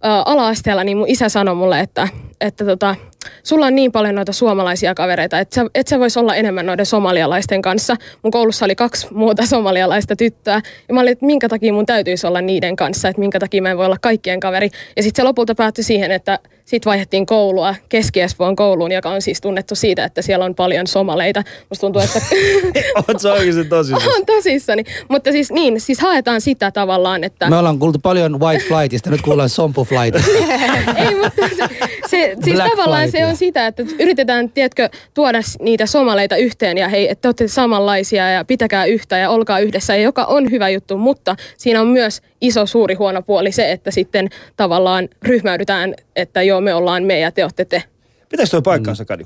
ala-asteella, niin mun isä sanoi mulle, että, että tota, sulla on niin paljon noita suomalaisia kavereita, että sä, et sä vois olla enemmän noiden somalialaisten kanssa. Mun koulussa oli kaksi muuta somalialaista tyttöä. Ja mä olin, että minkä takia mun täytyisi olla niiden kanssa, että minkä takia mä en voi olla kaikkien kaveri. Ja sitten se lopulta päättyi siihen, että sitten vaihdettiin koulua Keski-Espoon kouluun, joka on siis tunnettu siitä, että siellä on paljon somaleita. Musta tuntuu, että Oot sä oikeasti tosissaan? on tosissani. Mutta siis niin, siis haetaan sitä tavallaan, että... Me ollaan kuultu paljon White Flightista, nyt kuullaan Sompu Flightista. Ei, mutta se, se siis Black tavallaan se Flightia. on sitä, että yritetään, tiedätkö, tuoda niitä somaleita yhteen ja hei, että te olette samanlaisia ja pitäkää yhtä ja olkaa yhdessä, ja joka on hyvä juttu, mutta siinä on myös iso suuri huono puoli se, että sitten tavallaan ryhmäydytään, että joo, me ollaan me ja te olette te. Pitäis toi paikkaansa, Kadi?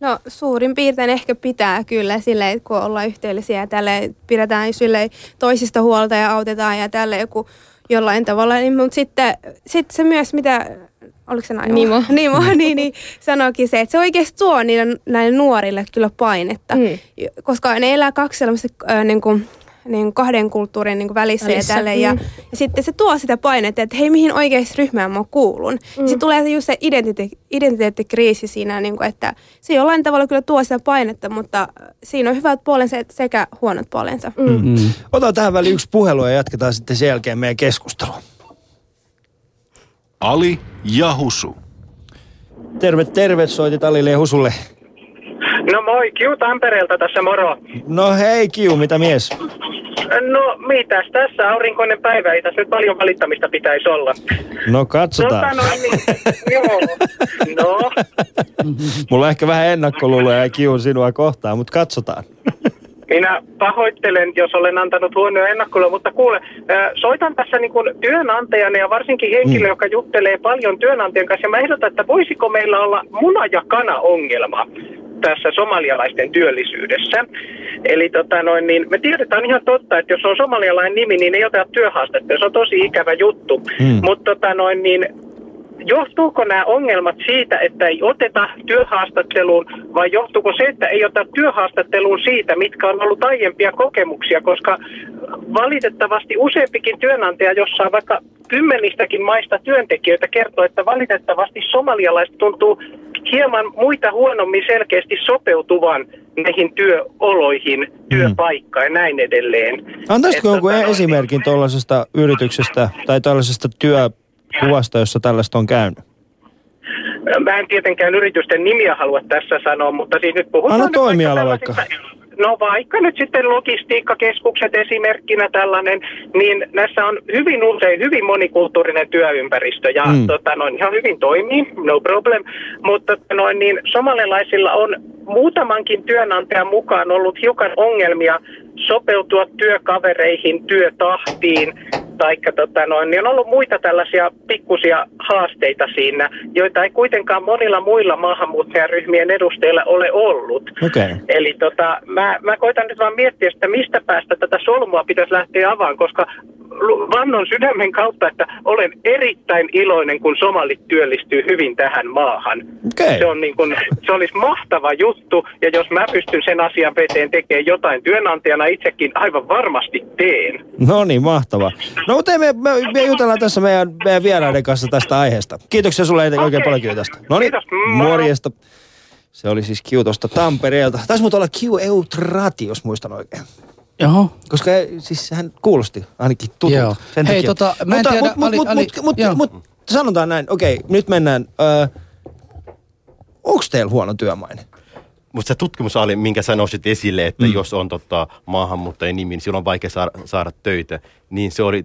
No suurin piirtein ehkä pitää kyllä silleen, kun ollaan yhteydellisiä ja tälle pidetään silleen toisista huolta ja autetaan ja tälle joku jollain tavalla. Niin, mutta sitten sit se myös, mitä, oliko se näin? Nimo. Nimo, niin, niin sanoikin se, että se oikeasti tuo niille, näille nuorille kyllä painetta. Mm. Koska ne elää kaksi sellaista äh, niin kuin, niin kahden kulttuurin niin välissä, Välissä, ja tälle. Ja, mm. ja sitten se tuo sitä painetta, että hei, mihin oikeasti ryhmään mä kuulun. Mm. Sitten tulee just se identite- identiteettikriisi siinä, niin kuin, että se jollain tavalla kyllä tuo sitä painetta, mutta siinä on hyvät puolensa sekä huonot puolensa. Mm. Mm. Otan tähän väliin yksi puhelu ja jatketaan sitten sen jälkeen meidän keskustelua. Ali ja Husu. Terve, terve, soitit Alille ja Husulle. No moi, Kiu Tampereelta tässä moro. No hei Kiu, mitä mies? No mitäs tässä aurinkoinen päivä, ei tässä nyt paljon valittamista pitäisi olla. No katsotaan. No, niin, joo. No, Mulla on ehkä vähän ennakkoluuloja ja kiun sinua kohtaan, mutta katsotaan. minä pahoittelen, jos olen antanut huonoja ennakkoja, mutta kuule, soitan tässä niin kuin työnantajana ja varsinkin henkilö, joka juttelee paljon työnantajan kanssa. Ja mä ehdotan, että voisiko meillä olla muna- ja kana-ongelma tässä somalialaisten työllisyydessä. Eli tota noin, niin me tiedetään ihan totta, että jos on somalialainen nimi, niin ei ota työhaastetta. Se on tosi ikävä juttu. Mm. Mutta tota noin, niin Johtuuko nämä ongelmat siitä, että ei oteta työhaastatteluun vai johtuuko se, että ei ota työhaastatteluun siitä, mitkä on ollut aiempia kokemuksia, koska valitettavasti useampikin työnantaja, jossa on vaikka kymmenistäkin maista työntekijöitä, kertoo, että valitettavasti somalialaiset tuntuu hieman muita huonommin selkeästi sopeutuvan näihin työoloihin, työpaikkaan ja näin edelleen. Antaisitko jonkun tota esimerkin tuollaisesta yrityksestä tai tällaisesta työkuvasta, jossa tällaista on käynyt? Mä en tietenkään yritysten nimiä halua tässä sanoa, mutta siis nyt puhutaan... Anna toimiala tällaisista- No vaikka nyt sitten logistiikkakeskukset esimerkkinä tällainen, niin näissä on hyvin usein hyvin monikulttuurinen työympäristö ja Mm. mm. tota, noin, ihan hyvin toimii, no problem. Mutta tota, noin, niin somalilaisilla on muutamankin työnantajan mukaan ollut hiukan ongelmia sopeutua työkavereihin, työtahtiin, taikka tota noin, niin on ollut muita tällaisia pikkusia haasteita siinä, joita ei kuitenkaan monilla muilla maahanmuuttajaryhmien edustajilla ole ollut. Okei. Eli tota, mä, mä koitan nyt vaan miettiä, että mistä päästä tätä solmua pitäisi lähteä avaan, koska vannon sydämen kautta, että olen erittäin iloinen, kun somalit työllistyy hyvin tähän maahan. Okei. Se, on niin kun, se olisi mahtava juttu, ja jos mä pystyn sen asian eteen tekemään jotain työnantajana, itsekin aivan varmasti teen. No niin, mahtavaa. No mutta me, me, me jutellaan tässä meidän, meidän vieraiden kanssa tästä aiheesta. Kiitoksia sulle oikein Okei. paljon Kiu tästä. No niin, morjesta. Se oli siis Kiu tuosta Tampereelta. Taisi muuten olla Kiu Eutrati, jos muistan oikein. Joo. Koska siis hän kuulosti ainakin tutulta. Joo. Sen Hei, takia. tota, mä en mutta, tiedä, mut, mut, Ali- mut, Ali- mut, mut, joo. mut, sanotaan näin, okei, nyt mennään. Öö, Onko teillä huono työmaine? Mutta se tutkimus oli, minkä sä nostit esille, että Mm. jos on tota, maahanmuuttajien nimi, niin silloin on vaikea saada, saada töitä. Niin se oli,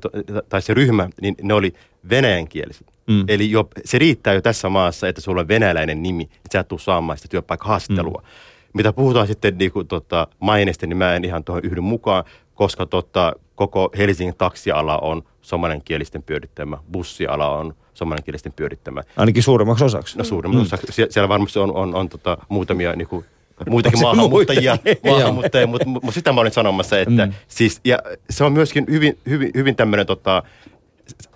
tai se ryhmä, niin ne oli venäjänkieliset. Mm. Eli jo, se riittää jo tässä maassa, että sulla on venäläinen nimi, että sä et tuu saamaan sitä työpaikkahaastattelua. Mm. Mitä puhutaan sitten niin kuin, tota, maineesta, niin mä en ihan tuohon yhdy mukaan, koska tota, koko Helsingin taksiala on somaliankielisten pyörittämä, bussiala on somaliankielisten pyörittämä. Ainakin suurimmaksi osaksi. No suurimman mm. sie- siellä varmasti on, on, on tota, muutamia niinku, muitakin maahanmuuttajia, maahanmuuttajia mutta mut sitä mä olin sanomassa, että Mm. siis, ja se on myöskin hyvin, hyvin, hyvin tämmöinen, tota,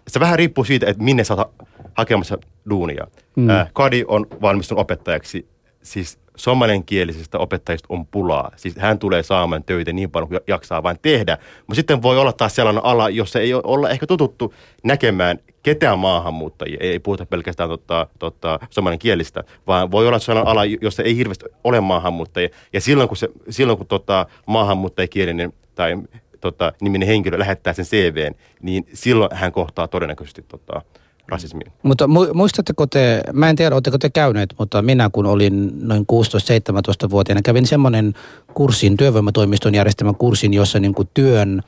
se vähän riippuu siitä, että minne sä oot hakemassa duunia. Mm. Äh, Kadi on valmistunut opettajaksi, siis somaliankielisistä opettajista on pulaa. Siis hän tulee saamaan töitä niin paljon kuin jaksaa vain tehdä. Mutta sitten voi olla taas sellainen ala, jossa ei olla ehkä tututtu näkemään ketään maahanmuuttajia. Ei puhuta pelkästään tota, tota, somaliankielistä, vaan voi olla sellainen ala, jossa ei hirveästi ole maahanmuuttajia. Ja silloin kun, se, silloin kun tota, maahanmuuttajakielinen tai tota, niminen henkilö lähettää sen CVn, niin silloin hän kohtaa todennäköisesti tota, rasismia. Mutta mu- muistatteko te, mä en tiedä, oletteko te käyneet, mutta minä kun olin noin 16-17-vuotiaana, kävin semmoinen kurssin, työvoimatoimiston järjestämän kurssin, jossa niin kuin työn,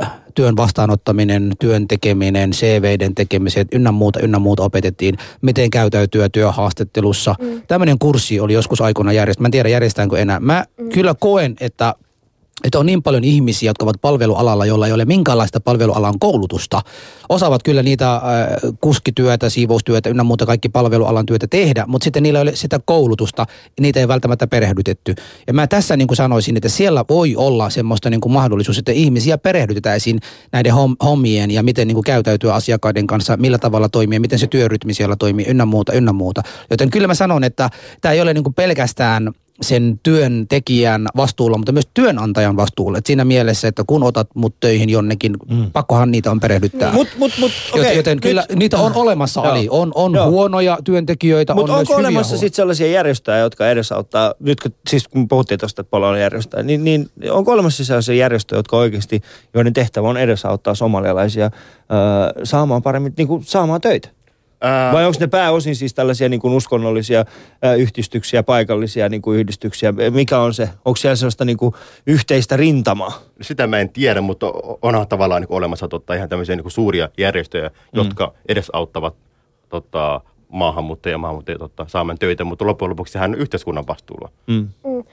ö, työn vastaanottaminen, työn tekeminen, CViden tekemiset, ynnä muuta, ynnä muuta opetettiin, miten käytäytyä työhaastattelussa. Mm. Tämmöinen kurssi oli joskus aikoina järjestetty. Mä en tiedä, järjestetäänkö enää. Mä mm. kyllä koen, että että on niin paljon ihmisiä, jotka ovat palvelualalla, joilla ei ole minkäänlaista palvelualan koulutusta. Osaavat kyllä niitä äh, kuskityötä, siivoustyötä ynnä muuta kaikki palvelualan työtä tehdä, mutta sitten niillä ei ole sitä koulutusta niitä ei välttämättä perehdytetty. Ja mä tässä niin kuin sanoisin, että siellä voi olla semmoista niin kuin mahdollisuus, että ihmisiä perehdytetäisiin näiden hom- hommien ja miten niin kuin käytäytyä asiakkaiden kanssa, millä tavalla toimii, miten se työrytmi siellä toimii ynnä muuta, ynnä muuta. Joten kyllä mä sanon, että tämä ei ole niin kuin pelkästään sen työntekijän vastuulla, mutta myös työnantajan vastuulla. Et siinä mielessä, että kun otat mut töihin jonnekin, mm. pakkohan niitä on perehdyttää. Mut, mut, mut, Joten, okei, joten kyllä nyt- niitä on olemassa, Joo. Ali. On, on Joo. huonoja työntekijöitä, Mutta on myös onko hyviä olemassa sitten sellaisia järjestöjä, jotka edesauttaa, nyt kun, siis kun puhuttiin tuosta, että paljon on järjestöjä, niin, niin onko olemassa sellaisia järjestöjä, jotka oikeasti, joiden tehtävä on edesauttaa somalialaisia öö, saamaan paremmin, niin kuin saamaan töitä? Ää, Vai onko ne pääosin siis tällaisia niin kuin uskonnollisia ää, yhdistyksiä, paikallisia niin kuin yhdistyksiä? Mikä on se? Onko siellä sellaista niin kuin yhteistä rintamaa? sitä mä en tiedä, mutta onhan tavallaan niin olemassa totta, ihan tämmöisiä niin suuria järjestöjä, jotka edesauttavat tota, maahanmuuttajia ja maahanmuuttajia tota, saamaan töitä, mutta loppujen lopuksi sehän on yhteiskunnan vastuulla. Mm. Mm.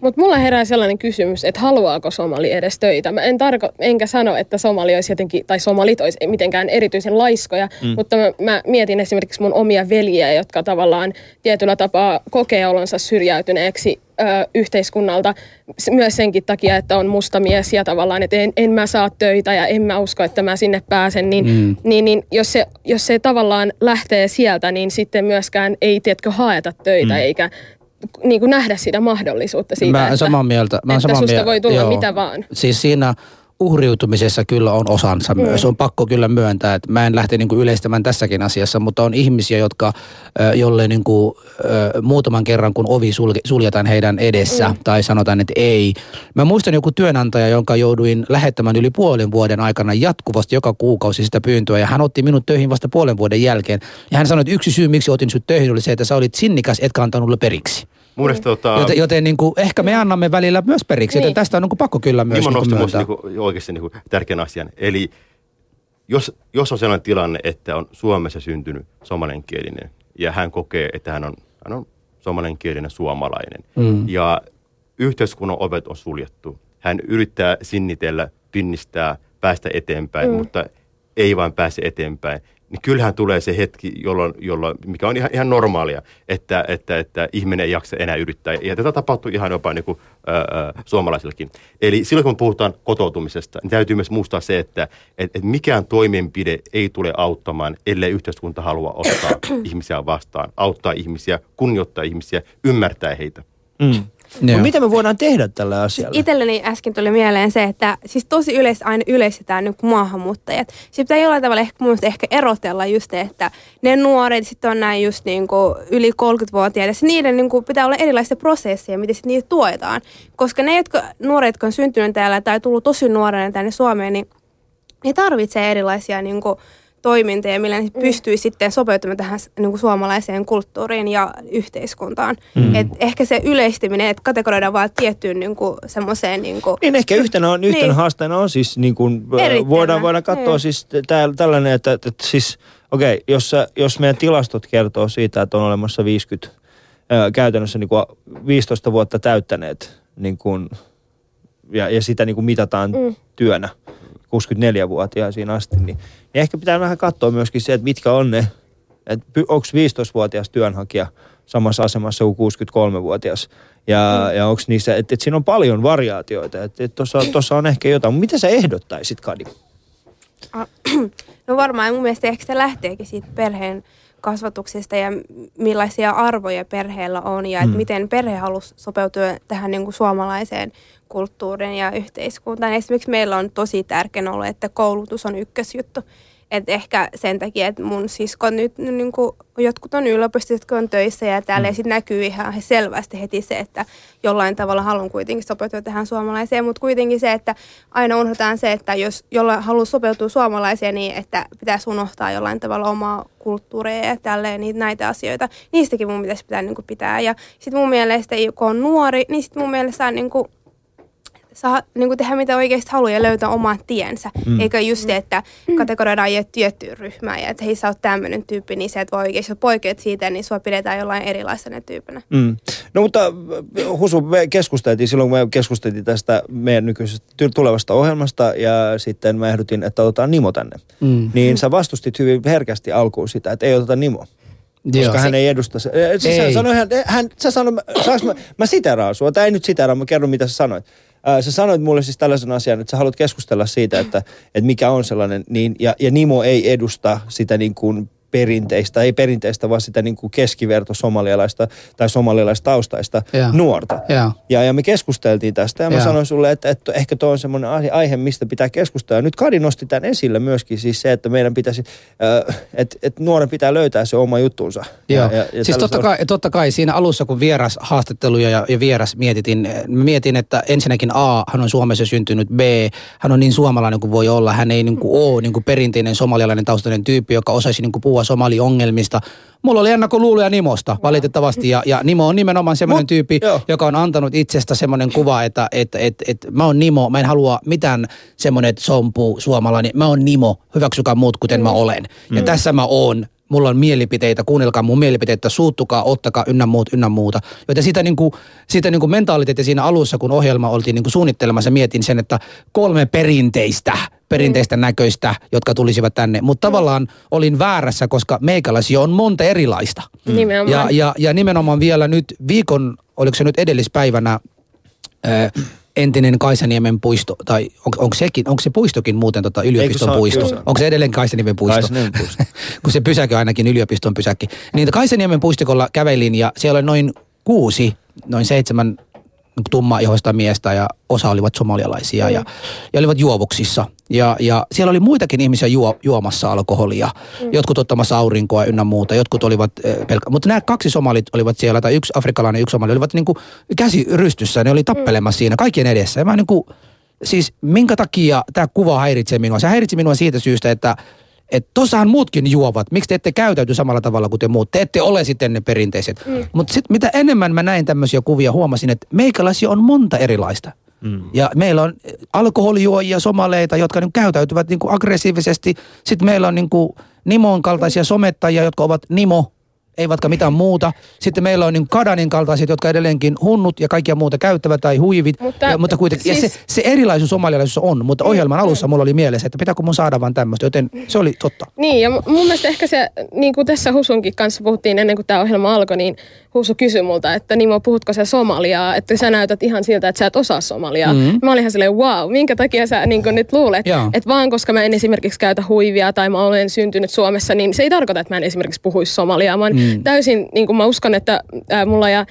Mutta mulla herää sellainen kysymys, että haluaako Somali edes töitä. Mä en tarko, enkä sano, että Somali olisi jotenkin, tai Somalit olisi mitenkään erityisen laiskoja, mm. mutta mä, mä mietin esimerkiksi mun omia veljiä, jotka tavallaan tietyllä tapaa kokee olonsa syrjäytyneeksi ö, yhteiskunnalta myös senkin takia, että on musta mies ja tavallaan, että en, en mä saa töitä ja en mä usko, että mä sinne pääsen, niin, mm. niin, niin jos, se, jos se tavallaan lähtee sieltä, niin sitten myöskään ei, tiedätkö, haeta töitä mm. eikä niin kuin nähdä sitä mahdollisuutta siitä, Mä että, samaa mieltä. Mä että samaa susta mieltä. voi tulla Joo. mitä vaan. Siis siinä uhriutumisessa kyllä on osansa mm. myös. On pakko kyllä myöntää, että mä en lähte niinku yleistämään tässäkin asiassa, mutta on ihmisiä, jotka, jolle niinku, ö, muutaman kerran kun ovi suljetaan heidän edessä mm. tai sanotaan, että ei. Mä muistan joku työnantaja, jonka jouduin lähettämään yli puolen vuoden aikana jatkuvasti joka kuukausi sitä pyyntöä ja hän otti minut töihin vasta puolen vuoden jälkeen. Ja hän sanoi, että yksi syy, miksi otin sut töihin, oli se, että sä olit sinnikäs, etkä antanut periksi. Mun mielestä tota, Joten, joten niin kuin, ehkä me annamme välillä myös periksi, joten Niin. tästä on niin kuin pakko kyllä myös Timo niin nosti kuin myöntää. niinku, oikeasti niinku tärkeän asian. Eli jos, jos on sellainen tilanne, että on Suomessa syntynyt somalenkielinen ja hän kokee, että hän on, hän on somalenkielinen suomalainen Mm. ja yhteiskunnan ovet on suljettu. Hän yrittää sinnitellä, pinnistää, päästä eteenpäin, mm. mutta ei vain pääse eteenpäin. Niin kyllähän tulee se hetki, jolloin, jolloin mikä on ihan, ihan normaalia, että, että, että ihminen ei jaksa enää yrittää. Ja tätä tapahtuu ihan jopa niin kuin, ää, suomalaisillakin. Eli silloin kun puhutaan kotoutumisesta, niin täytyy myös muistaa se, että et, et mikään toimenpide ei tule auttamaan, ellei yhteiskunta halua ottaa ihmisiä vastaan, auttaa ihmisiä, kunnioittaa ihmisiä, ymmärtää heitä. Mm. Joo. No, mitä me voidaan tehdä tällä asialla? Itselleni äsken tuli mieleen se, että siis tosi yleisesti aina yleistetään niin maahanmuuttajat. Sitten pitää jollain tavalla ehkä, mun ehkä erotella just että ne nuoret sitten on näin just niin kuin yli 30-vuotiaita. Ja niiden niin kuin pitää olla erilaisia prosesseja, miten sit niitä tuetaan. Koska ne jotka, nuoret, jotka on syntynyt täällä tai tullut tosi nuorena tänne Suomeen, niin ne tarvitsee erilaisia niin kuin, toimintoja, millä ne Mm. pystyy sitten sopeutumaan tähän niin kuin suomalaiseen kulttuuriin ja yhteiskuntaan. Mm. Et ehkä se yleistyminen, että kategoroidaan vaan tiettyyn niin kuin, semmoiseen... Niin kuin, Niin ehkä yhtenä, on, yhtenä Niin. haasteena on siis, niin kuin, Erittäin. voidaan, voidaan katsoa Niin. siis tää, tällainen, että, että, että siis, okei, okay, jos, jos meidän tilastot kertoo siitä, että on olemassa 50, ö, käytännössä niin kuin 15 vuotta täyttäneet, niin kuin, ja, ja sitä niin kuin mitataan mm. työnä, 64-vuotiaisiin asti, niin, niin ehkä pitää vähän katsoa myöskin se, että mitkä on ne, että onko 15-vuotias työnhakija samassa asemassa kuin 63-vuotias. Ja, mm. ja onko niissä, että et siinä on paljon variaatioita, että et tuossa on ehkä jotain. Mitä sä ehdottaisit, Kadi? No varmaan mun mielestä ehkä se lähteekin siitä perheen kasvatuksesta ja millaisia arvoja perheellä on ja että Mm. miten perhe halusi sopeutua tähän niin kuin suomalaiseen kulttuuriin ja yhteiskuntaan. Esimerkiksi meillä on tosi tärkeä ollut, että koulutus on ykkösjuttu. Et ehkä sen takia, että mun siskon nyt niin kuin, jotkut on yliopistossa, jotka on töissä ja täällä mm. sit näkyy ihan selvästi heti se, että jollain tavalla haluan kuitenkin sopeutua tähän suomalaiseen, mutta kuitenkin se, että aina unohdetaan se, että jos jollain haluaa sopeutua suomalaiseen, niin että pitäisi unohtaa jollain tavalla omaa kulttuuria ja tälleen niitä, näitä asioita. Niistäkin mun pitäisi pitää niin kuin, pitää. Ja sitten mun mielestä, kun on nuori, niin sitten mun mielestä saa niin kuin, saa niin kuin tehdä mitä oikeasti haluaa ja löytää oman tiensä. Mm. Eikä just se, että kategoroidaan jo tiettyyn ryhmään ja että hei sä oot tämmöinen tyyppi, niin se, että voi oikeasti poikeat siitä, niin sua pidetään jollain erilaisena tyyppinä. Mm. No mutta äh, Husu, me keskusteltiin silloin, kun me keskusteltiin tästä meidän nykyisestä tulevasta ohjelmasta ja sitten mä ehdotin, että otetaan Nimo tänne. Mm. Niin sä vastustit hyvin herkästi alkuun sitä, että ei oteta Nimo. Koska Joo. hän ei edusta se. Ei. hän sanoi, hän, hän, sä sanoi, saanko mä, mä siteraan sua, tai ei nyt siteraa, mä kerron mitä sä sanoit. Ää, Sä sanoit mulle siis tällaisen asian, että sä haluat keskustella siitä, että, että mikä on sellainen, niin, ja, ja Nimo ei edusta sitä niin kuin perinteistä, ei perinteistä, vaan sitä niin kuin keskiverto somalialaista tai somalialaistaustaista Joo. nuorta. Joo. Ja, ja me keskusteltiin tästä ja mä Joo. sanoin sulle, että, että ehkä tuo on semmoinen aihe- mistä pitää keskustella. Ja nyt Kadi nosti tämän esille myöskin siis se, että meidän pitäisi, äh, että, että nuoren pitää löytää se oma juttunsa. Joo. Ja, ja, ja siis totta kai, totta kai siinä alussa, kun vieras haastatteluja ja, ja vieras mietitin, mietin, että ensinnäkin A, hän on Suomessa syntynyt, B, hän on niin suomalainen kuin voi olla, hän ei niin kuin ole niin kuin perinteinen somalialainen taustainen tyyppi, joka osaisi niin kuin puhua puhua somaliongelmista. Mulla oli ennakkoluuloja Nimosta valitettavasti ja, ja Nimo on nimenomaan semmoinen Mut- tyyppi, joo. joka on antanut itsestä semmoinen kuva, että et, et, et, mä oon Nimo, mä en halua mitään semmoinen, että sompu suomalainen, mä oon Nimo, hyväksykää muut kuten mä olen. Ja tässä mä oon, mulla on mielipiteitä, kuunnelkaa mun mielipiteitä, suuttukaa, ottakaa ynnä muut, ynnä muuta. Joten sitä, niinku, sitä niinku mentaliteettia siinä alussa, kun ohjelma oltiin niinku suunnittelemassa, mietin sen, että kolme perinteistä, perinteistä näköistä, jotka tulisivat tänne. Mutta tavallaan olin väärässä, koska meikäläisiä on monta erilaista. Nimenomaan. Ja, ja, ja nimenomaan vielä nyt viikon, oliko se nyt edellispäivänä, ää, entinen Kaisaniemen puisto, tai on, onko, sekin, onko se puistokin muuten tota yliopiston on- puisto? on. Onko se edelleen Kaisaniemen puisto? Kaisaniemen puisto. Kun se pysäkö ainakin yliopiston pysäkki. Niin Kaisaniemen puistikolla kävelin ja siellä oli noin kuusi, noin seitsemän tumma-ihoista miestä ja osa olivat somalialaisia ja, ja olivat juovuksissa. Ja, ja siellä oli muitakin ihmisiä juo, juomassa alkoholia, jotkut ottamassa aurinkoa ynnä muuta, jotkut olivat äh, pelkä... Mutta nämä kaksi somalit olivat siellä, tai yksi afrikkalainen ja yksi somali, olivat niinku käsi rystyssä, ne oli tappelemassa siinä kaikkien edessä. Ja mä niinku, siis minkä takia tämä kuva häiritsee minua? Se häiritsi minua siitä syystä, että että tossahan muutkin juovat. Miksi te ette käytäyty samalla tavalla kuin te muut? Te ette ole sitten ne perinteiset. Mm. Mutta sitten mitä enemmän mä näin tämmöisiä kuvia, huomasin, että meikäläisiä on monta erilaista. Mm. Ja meillä on eh, alkoholijuojia, somaleita, jotka niin käytäytyvät niin kuin aggressiivisesti. Sitten meillä on niin kuin Nimon kaltaisia somettajia, jotka ovat Nimo, eivätkä mitään muuta. Sitten meillä on niin Kadanin kaltaiset, jotka edelleenkin hunnut ja kaikkia muuta käyttävät tai huivit. Mutta ja, mutta kuitenkin, siis- ja se, se erilaisuus somalialaisuus on, mutta ohjelman alussa mulla oli mielessä, että pitääkö mun saada vaan tämmöistä, joten se oli totta. Niin, ja mun mielestä ehkä se, niin kuin tässä Husunkin kanssa puhuttiin ennen kuin tämä ohjelma alkoi, niin Husu kysyi multa, että Nimo, puhutko sä somaliaa? Että sä näytät ihan siltä, että sä et osaa somaliaa. Mm-hmm. Mä olin ihan silleen, wow, minkä takia sä niin nyt luulet, Joo. että vaan koska mä en esimerkiksi käytä huivia tai mä olen syntynyt Suomessa, niin se ei tarkoita, että mä en esimerkiksi puhuisi somaliaa. Oon mm. täysin, niin kuin mä uskon, että ää, mulla ja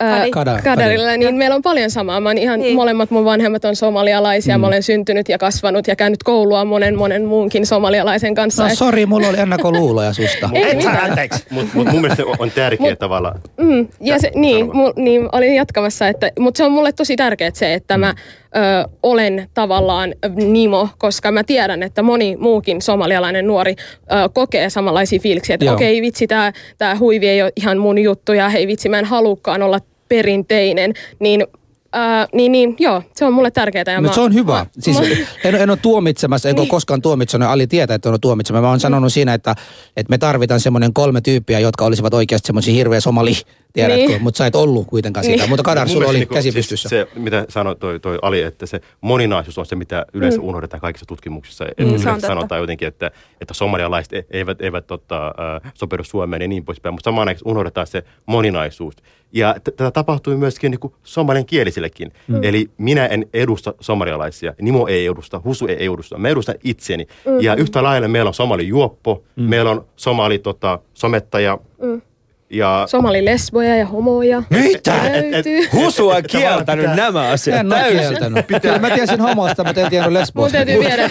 ää. Kada- Kadarilla, niin meillä on paljon samaa. Mä ihan, Niin. molemmat mun vanhemmat on somalialaisia. Mm. Mä olen syntynyt ja kasvanut ja käynyt koulua monen monen muunkin somalialaisen kanssa. No Et- sori, mulla oli ennakkoluuloja susta. Ei mitään. Mutta mut mun mielestä on tärkeä tavalla. Mm, ja se, niin, mu, niin, olin jatkamassa, että, mutta se on mulle tosi tärkeää se, että mä ö, olen tavallaan Nimo, koska mä tiedän, että moni muukin somalialainen nuori ö, kokee samanlaisia fiiliksiä, että okei vitsi, tämä tää huivi ei ole ihan mun juttu ja hei vitsi, mä en halukkaan olla perinteinen, niin, ö, niin, niin joo, se on mulle tärkeää. Ja Mutta mä- se on hyvä. mä- Siis mä- en, en ole tuomitsemassa, enkä ole koskaan tuomitsenut. Ali tietää, että ole tuomitsemassa. Mä oon sanonut siinä, että, että me tarvitaan semmoinen kolme tyyppiä, jotka olisivat oikeasti semmoisia hirveä somali, tiedätkö? Niin. Mutta sä et ollut kuitenkaan sitä. Niin. Mutta Kadar, sulla oli mielestä käsi niinku pystyssä. Se, se, mitä sanoi toi, toi Ali, että se moninaisuus on se, mitä yleensä mm. unohdetaan kaikissa tutkimuksissa. Mm. On Yleensä totta. sanotaan jotenkin, että, että somalialaiset e- eivät, eivät tota, äh, sopeudu Suomeen ja niin poispäin, mutta samaan aikaan unohdetaan se moninaisuus. Ja tätä tapahtui myöskin niin somalian kielisillekin. Mm. Eli minä en edusta somalialaisia, Nimo ei edusta, Husu ei edusta, mä edustan itseni. Mm. Ja yhtä lailla meillä on somali juoppo, mm. meillä on somali tota, somettaja, mm. Ja Somali lesboja ja homoja. Mitä? Löytyy. Husu on kieltänyt pitää- nämä asiat En ole täysin. kieltänyt. Kyllä mä tiesin homosta, mutta en tiennyt Mun lesbosta. täytyy viedä.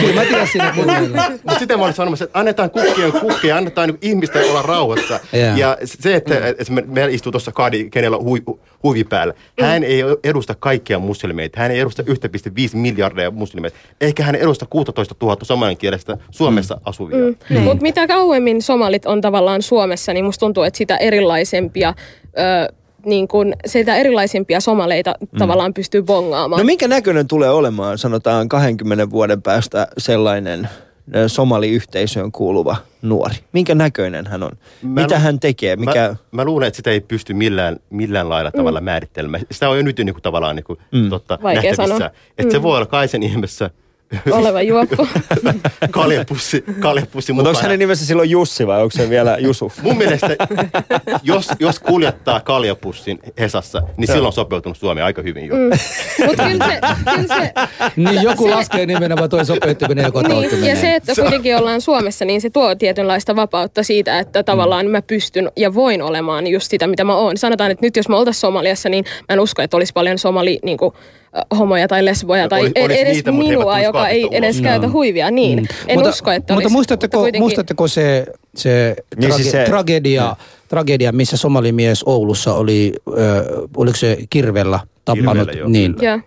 Kyllä mä tiesin, että mulla Mutta sitä mä olin sanomassa, että annetaan kukkien kukkia, annetaan niin ihmisten olla rauhassa. Joo. Ja se, että mm. esimerkiksi meillä istuu tuossa Kadi, kenellä on hui, huivi päällä. Hän ei edusta kaikkia muslimeita. Hän ei edusta 1,5 miljardia muslimeita. Eikä hän edusta 16 000 samankielistä Suomessa mm. asuvia. Mm. Mm. Mutta mitä kauemmin somalit on tavallaan Suomessa, niin musta tuntuu, että sitä erilaisempia, ö, niin kun, sitä erilaisempia somaleita mm. tavallaan pystyy bongaamaan. No minkä näköinen tulee olemaan, sanotaan 20 vuoden päästä sellainen ö, somaliyhteisöön kuuluva nuori? Minkä näköinen hän on? Mä Mitä lu- hän tekee? Mikä... Mä, mä luulen, että sitä ei pysty millään, millään lailla tavalla määrittelemään. Sitä on jo nyt niin kuin, tavallaan niin kuin, mm. totta, Vaikea nähtävissä. sanoa. Että se voi olla kaisen ihmeessä Oleva juoppo. kaljapussi, kaljapussi Mutta onko hänen nimessä silloin Jussi vai onko se vielä Jusuf? Mun mielestä, jos, jos kuljettaa kaljapussin Hesassa, niin silloin on sopeutunut Suomeen aika hyvin jo. Mm. Mutta kyllä se, kyllä se Niin joku Se- laskee nimenomaan toi sopeuttaminen ja kotoutuminen. Niin, ja se, että kuitenkin ollaan Suomessa, niin se tuo tietynlaista vapautta siitä, että tavallaan mä pystyn ja voin olemaan just sitä, mitä mä oon. Sanotaan, että nyt jos me oltaisiin Somaliassa, niin mä en usko, että olisi paljon somali niin kuin, homoja tai lesboja tai olis- e- edes niitä, mutta minua, joka ei edes ulos. käytä huivia. Niin, en mutta, usko, että Mutta olisi. muistatteko, kuitenkin- muistatteko se, se, Niin trage- siis se- tragedia, tragedia, missä somalimies Oulussa oli, ö, oliko se kirvellä tappanut? Kirveellä, joo, niin, kyllä.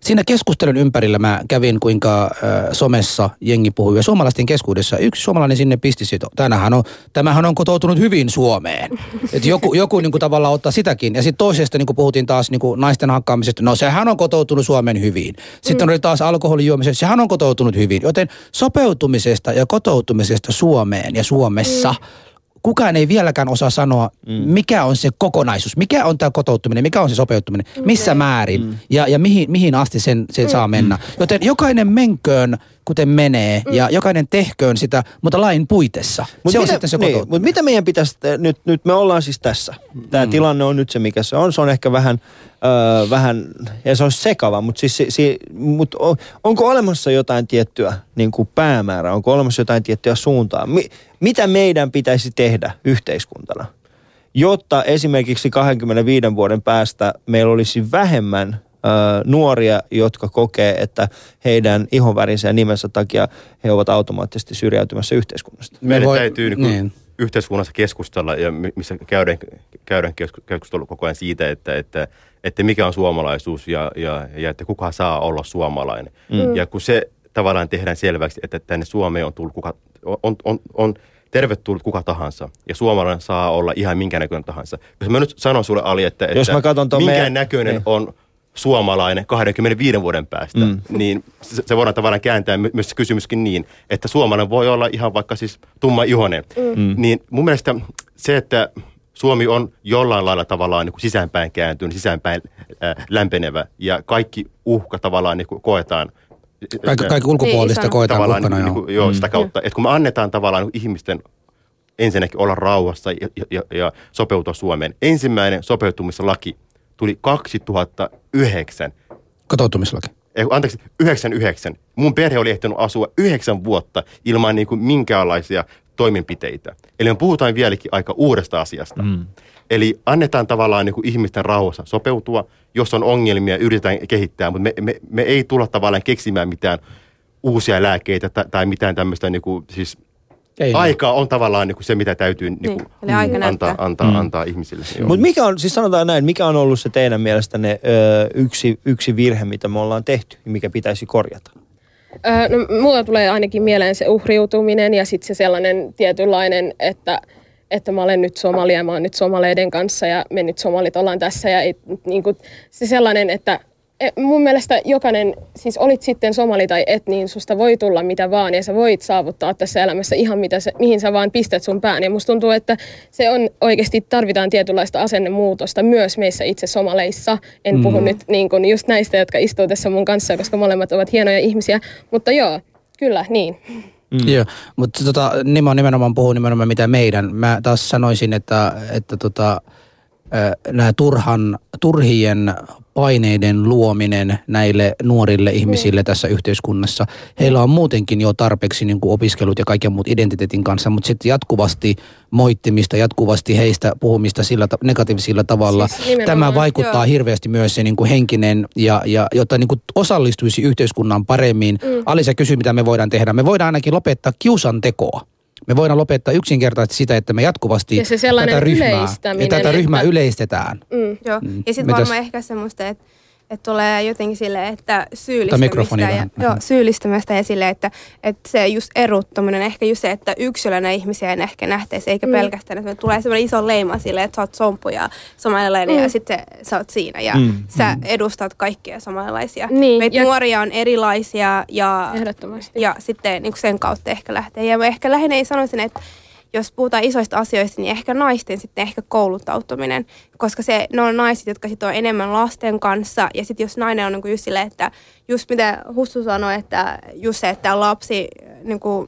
Siinä keskustelun ympärillä mä kävin, kuinka äh, somessa jengi puhui ja suomalaisten keskuudessa yksi suomalainen sinne pisti siitä, tämähän on, tämähän on kotoutunut hyvin Suomeen. Et joku joku niin kuin tavallaan ottaa sitäkin. Ja sitten toisesta niin kuin puhuttiin taas niin kuin naisten hakkaamisesta, no sehän on kotoutunut Suomeen hyvin. Sitten mm. oli taas alkoholijuomisesta, sehän on kotoutunut hyvin. Joten sopeutumisesta ja kotoutumisesta Suomeen ja Suomessa mm kukaan ei vieläkään osaa sanoa, mm. mikä on se kokonaisuus, mikä on tämä kotouttuminen, mikä on se sopeuttuminen, missä määrin mm. ja, ja mihin, mihin asti sen, sen mm. saa mennä. Joten jokainen menköön, kuten menee mm. ja jokainen tehköön sitä, mutta lain puitessa. Mut se mitä, on sitten se niin, mutta mitä meidän pitäisi, nyt, nyt me ollaan siis tässä. Tämä mm. tilanne on nyt se, mikä se on. Se on ehkä vähän, öö, vähän ja se on sekava, mutta siis, si, si, mut on, onko olemassa jotain tiettyä niin kuin päämäärää, onko olemassa jotain tiettyä suuntaa? Mi, mitä meidän pitäisi tehdä yhteiskuntana, jotta esimerkiksi 25 vuoden päästä meillä olisi vähemmän nuoria, jotka kokee, että heidän ihonvärinsä ja nimensä takia he ovat automaattisesti syrjäytymässä yhteiskunnasta. Meidän voi- täytyy niin niin. yhteiskunnassa keskustella ja mi- missä käydään, käydään kesku- keskustelu koko ajan siitä, että, että, että mikä on suomalaisuus ja, ja, ja että kuka saa olla suomalainen. Mm. Ja kun se tavallaan tehdään selväksi, että tänne Suomeen on tullut kuka, on, on, on tervetullut kuka tahansa ja suomalainen saa olla ihan minkä näköinen tahansa. Jos mä nyt sanon sulle Ali, että, Jos että mä katson ton minkä meidän- näköinen niin. on suomalainen 25 vuoden päästä, mm. niin se, se voidaan tavallaan kääntää my- myös se kysymyskin niin, että suomalainen voi olla ihan vaikka siis tumma ihonen. Mm. Niin mun mielestä se, että Suomi on jollain lailla tavallaan niin kuin sisäänpäin kääntynyt, sisäänpäin äh, lämpenevä ja kaikki uhka tavallaan niin kuin koetaan Kaikki, kaikki ulkopuolista Niin, koetaan tavallaan uhkana, niin, joo. kuin, joo, sitä kautta. Että kun me annetaan tavallaan niin ihmisten ensinnäkin olla rauhassa ja, ja, ja, ja sopeutua Suomeen. Ensimmäinen sopeutumislaki tuli 2009. Kotoutumislaki. Ei, anteeksi, 99. Mun perhe oli ehtinyt asua yhdeksän vuotta ilman niin kuin minkäänlaisia toimenpiteitä. Eli me puhutaan vieläkin aika uudesta asiasta. Mm. Eli annetaan tavallaan niin kuin ihmisten rauhassa sopeutua. Jos on ongelmia, yritetään kehittää, mutta me, me, me ei tulla tavallaan keksimään mitään uusia lääkkeitä tai, tai mitään tämmöistä niin kuin, siis Ei aikaa on tavallaan niin kuin se, mitä täytyy niin Niin, kuin, eli aika antaa, näyttää. antaa, mm. antaa ihmisille. Mutta mikä on, siis sanotaan näin, mikä on ollut se teidän mielestänne ö, yksi, yksi virhe, mitä me ollaan tehty ja mikä pitäisi korjata? Öö, no, mulla tulee ainakin mieleen se uhriutuminen ja sitten se sellainen tietynlainen, että, että mä olen nyt somalia ja mä oon nyt somaleiden kanssa ja me nyt somalit ollaan tässä. Ja ei, niin kuin, se sellainen, että mun mielestä jokainen, siis olit sitten somali tai et, niin susta voi tulla mitä vaan ja sä voit saavuttaa tässä elämässä ihan mitä se, mihin sä vaan pistät sun pään. Ja musta tuntuu, että se on oikeasti tarvitaan tietynlaista asennemuutosta myös meissä itse somaleissa. En puhu nyt niin kuin just näistä, jotka istuu tässä mun kanssa, koska molemmat ovat hienoja ihmisiä. Mutta joo, kyllä, niin. Mm. Joo, mutta tota, Nimo nimenomaan puhuu nimenomaan mitä meidän. Mä taas sanoisin, että, että tota, nämä turhan, turhien paineiden luominen näille nuorille ihmisille mm. tässä yhteiskunnassa. Heillä on muutenkin jo tarpeeksi niin kuin opiskelut ja kaiken muut identiteetin kanssa, mutta sitten jatkuvasti moittimista, jatkuvasti heistä puhumista sillä ta- negatiivisilla tavalla. Siis Tämä vaikuttaa joo. hirveästi myös se niin kuin henkinen, ja, ja jotta niin kuin osallistuisi yhteiskunnan paremmin. Mm. Alisa kysyi, mitä me voidaan tehdä. Me voidaan ainakin lopettaa kiusantekoa. Me voidaan lopettaa yksinkertaisesti sitä, että me jatkuvasti Ja se tätä ryhmää, ja tätä ryhmää että- yleistetään. Mm. Joo, Mm. ja sitten varmaan ehkä semmoista, että että tulee jotenkin silleen, että syyllistämistä ja, vähän. joo, syyllistämistä ja silleen, että, että se just erottaminen, ehkä just se, että yksilönä ihmisiä ei ehkä nähtäisi, eikä mm. pelkästään, että tulee semmoinen iso leima silleen, että sä oot sompu ja somalilainen mm. ja sitten sä oot siinä ja Mm. mm. sä edustat kaikkia somalilaisia. Niin, Meitä ja- nuoria on erilaisia ja, Ehdottomasti. ja sitten niin sen kautta ehkä lähtee. Ja mä ehkä lähinnä sanoisin, että jos puhutaan isoista asioista, niin ehkä naisten sitten ehkä kouluttautuminen, koska se, ne on naiset, jotka sitten on enemmän lasten kanssa. Ja sitten jos nainen on niin just silleen, että just mitä Hussu sanoi, että just se, että lapsi, niin kuin,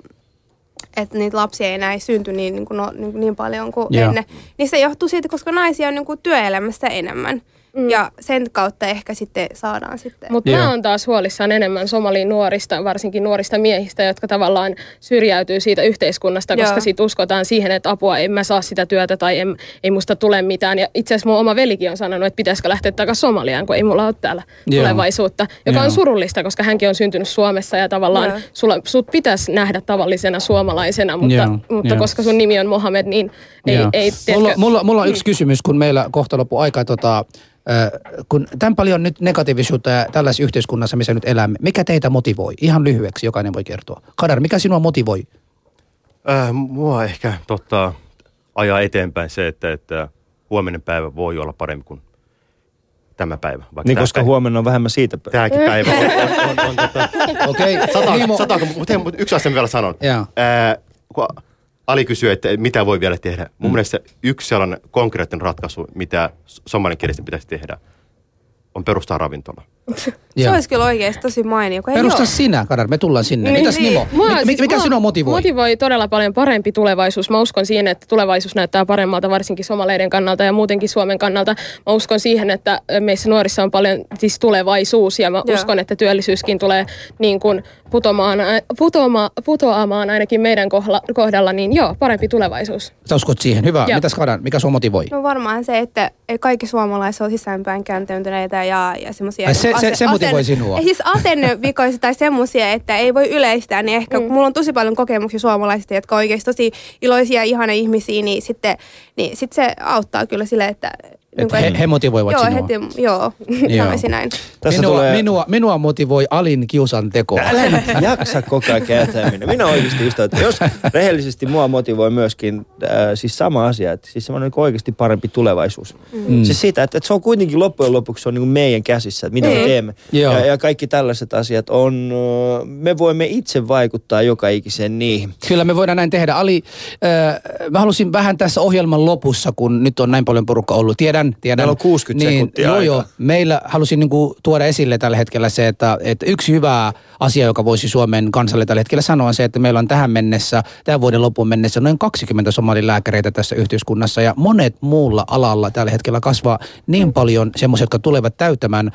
että niitä lapsia ei enää synty niin, niin, kuin, no, niin, kuin niin paljon kuin Joo. ennen. Niin se johtuu siitä, koska naisia on niin kuin työelämässä enemmän. Mm. Ja sen kautta ehkä sitten saadaan sitten... Mutta mä oon taas huolissaan enemmän somalin nuorista, varsinkin nuorista miehistä, jotka tavallaan syrjäytyy siitä yhteiskunnasta, Joo. koska sit uskotaan siihen, että apua, en mä saa sitä työtä tai en, ei musta tule mitään. Ja itse asiassa mun oma velikin on sanonut, että pitäisikö lähteä takaisin Somaliaan, kun ei mulla ole täällä Joo. tulevaisuutta. Joka Joo. on surullista, koska hänkin on syntynyt Suomessa ja tavallaan Joo. sulla, sut pitäisi nähdä tavallisena suomalaisena, mutta, Joo, mutta joo. koska sun nimi on Mohamed, niin Ei, Joo. ei, mulla, mulla, mulla on yksi kysymys, kun meillä kohta loppu aika. Tota, äh, kun tämän paljon nyt negatiivisuutta ja tällaisessa yhteiskunnassa, missä nyt elämme, mikä teitä motivoi? Ihan lyhyeksi jokainen voi kertoa. Kadar, mikä sinua motivoi? Äh, mua ehkä totta, ajaa eteenpäin se, että, että huominen päivä voi olla parempi kuin tämä päivä. Vaikka Niin koska päivä, huomenna on vähemmän siitä. Tämäkin päivä on, on, on, on tota, Okei, Sata, Nimo. sata, mutta hei, mutta yksi asia vielä sanon. Joo. Ää, kun Ali kysyy, että mitä voi vielä tehdä. Mun mm. mielestä yksi sellainen konkreettinen ratkaisu, mitä somalinkielisten pitäisi tehdä, on perustaa ravintola. Se Joo. olisi kyllä oikeasti tosi mainio. kun ei Perusta oo. sinä, Kadar, me tullaan sinne. Niin, Mitäs niin. Nimo? Mua, Mi- siis mikä mua sinua motivoi? Motivoi todella paljon parempi tulevaisuus. Mä uskon siihen, että tulevaisuus näyttää paremmalta varsinkin somaleiden kannalta ja muutenkin Suomen kannalta. Mä uskon siihen, että meissä nuorissa on paljon siis tulevaisuus ja mä Joo. uskon, että työllisyyskin tulee niin kuin putomaan, putoma, putoamaan ainakin meidän kohdalla, kohdalla, niin joo, parempi tulevaisuus. Sä uskot siihen. Hyvä. Joo. Mitäs Kadar, mikä sinua motivoi? No varmaan se, että kaikki suomalaiset on sisäänpäin kääntyneitä ja, ja semmoisia... Se- se- se motivoi sinua? Siis asennevikoisia tai semmoisia, että ei voi yleistää, niin ehkä mm. mulla on tosi paljon kokemuksia suomalaisista, jotka on oikeasti tosi iloisia ja ihana ihmisiä, niin sitten niin sit se auttaa kyllä sille, että... Että he, he motivoivat joo, sinua. heti, joo, Joo. sanoisin näin. Tässä minua, tulee... minua, minua motivoi Alin kiusan teko. Älä nyt jaksa koko ajan kääntää minä. Minä oikeasti just, että jos rehellisesti mua motivoi myöskin äh, siis sama asia, että siis semmoinen niin oikeasti parempi tulevaisuus. Mm. Siis siitä, että, että se on kuitenkin loppujen lopuksi se on niin kuin meidän käsissä, että mitä me Mm. teemme. Joo. Ja, ja kaikki tällaiset asiat on, äh, me voimme itse vaikuttaa joka ikiseen niihin. Kyllä me voidaan näin tehdä. Ali, äh, mä halusin vähän tässä ohjelman lopussa, kun nyt on näin paljon porukka ollut. Tiedän, tiedän. Meillä on 60 niin, sekuntia joo, aikaa. joo. Meillä halusin niin kuin, tuoda esille tällä hetkellä se, että, että yksi hyvä asia, joka voisi Suomen kansalle tällä hetkellä sanoa, on se, että meillä on tähän mennessä, tämän vuoden loppuun mennessä noin 20 somalilääkäreitä tässä yhteiskunnassa ja monet muulla alalla tällä hetkellä kasvaa niin paljon semmoisia, jotka tulevat täyttämään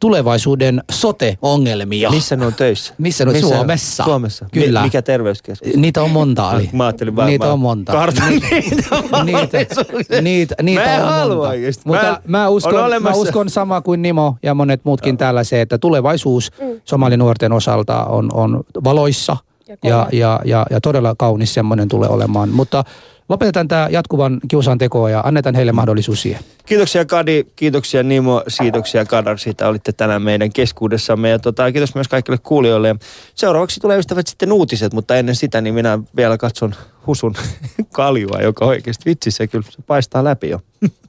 tulevaisuuden sote-ongelmia. Missä ne on töissä? Missä ne on? Missä Suomessa. Suomessa. Kyllä. Mi- mikä terveyskeskus? Niitä on monta, Ali. Mä ajattelin vaan, Niitä mä on monta. kartan niitä niitä, niitä, niitä Mä en on halua monta. Mutta Mä mä, on uskon, mä uskon sama kuin Nimo ja monet muutkin täällä se, että tulevaisuus somalinuorten osalta on, on valoissa Ja ja, ja, ja, ja todella kaunis semmoinen tulee olemaan. Mutta lopetetaan tämä jatkuvan kiusan tekoa ja annetaan heille mahdollisuus siihen. Kiitoksia Kadi, kiitoksia Nimo, kiitoksia Kadar, siitä olitte tänään meidän keskuudessamme. Ja tota, kiitos myös kaikille kuulijoille. Seuraavaksi tulee ystävät sitten uutiset, mutta ennen sitä niin minä vielä katson Husun kaljua, joka oikeasti vitsi se kyllä se paistaa läpi jo.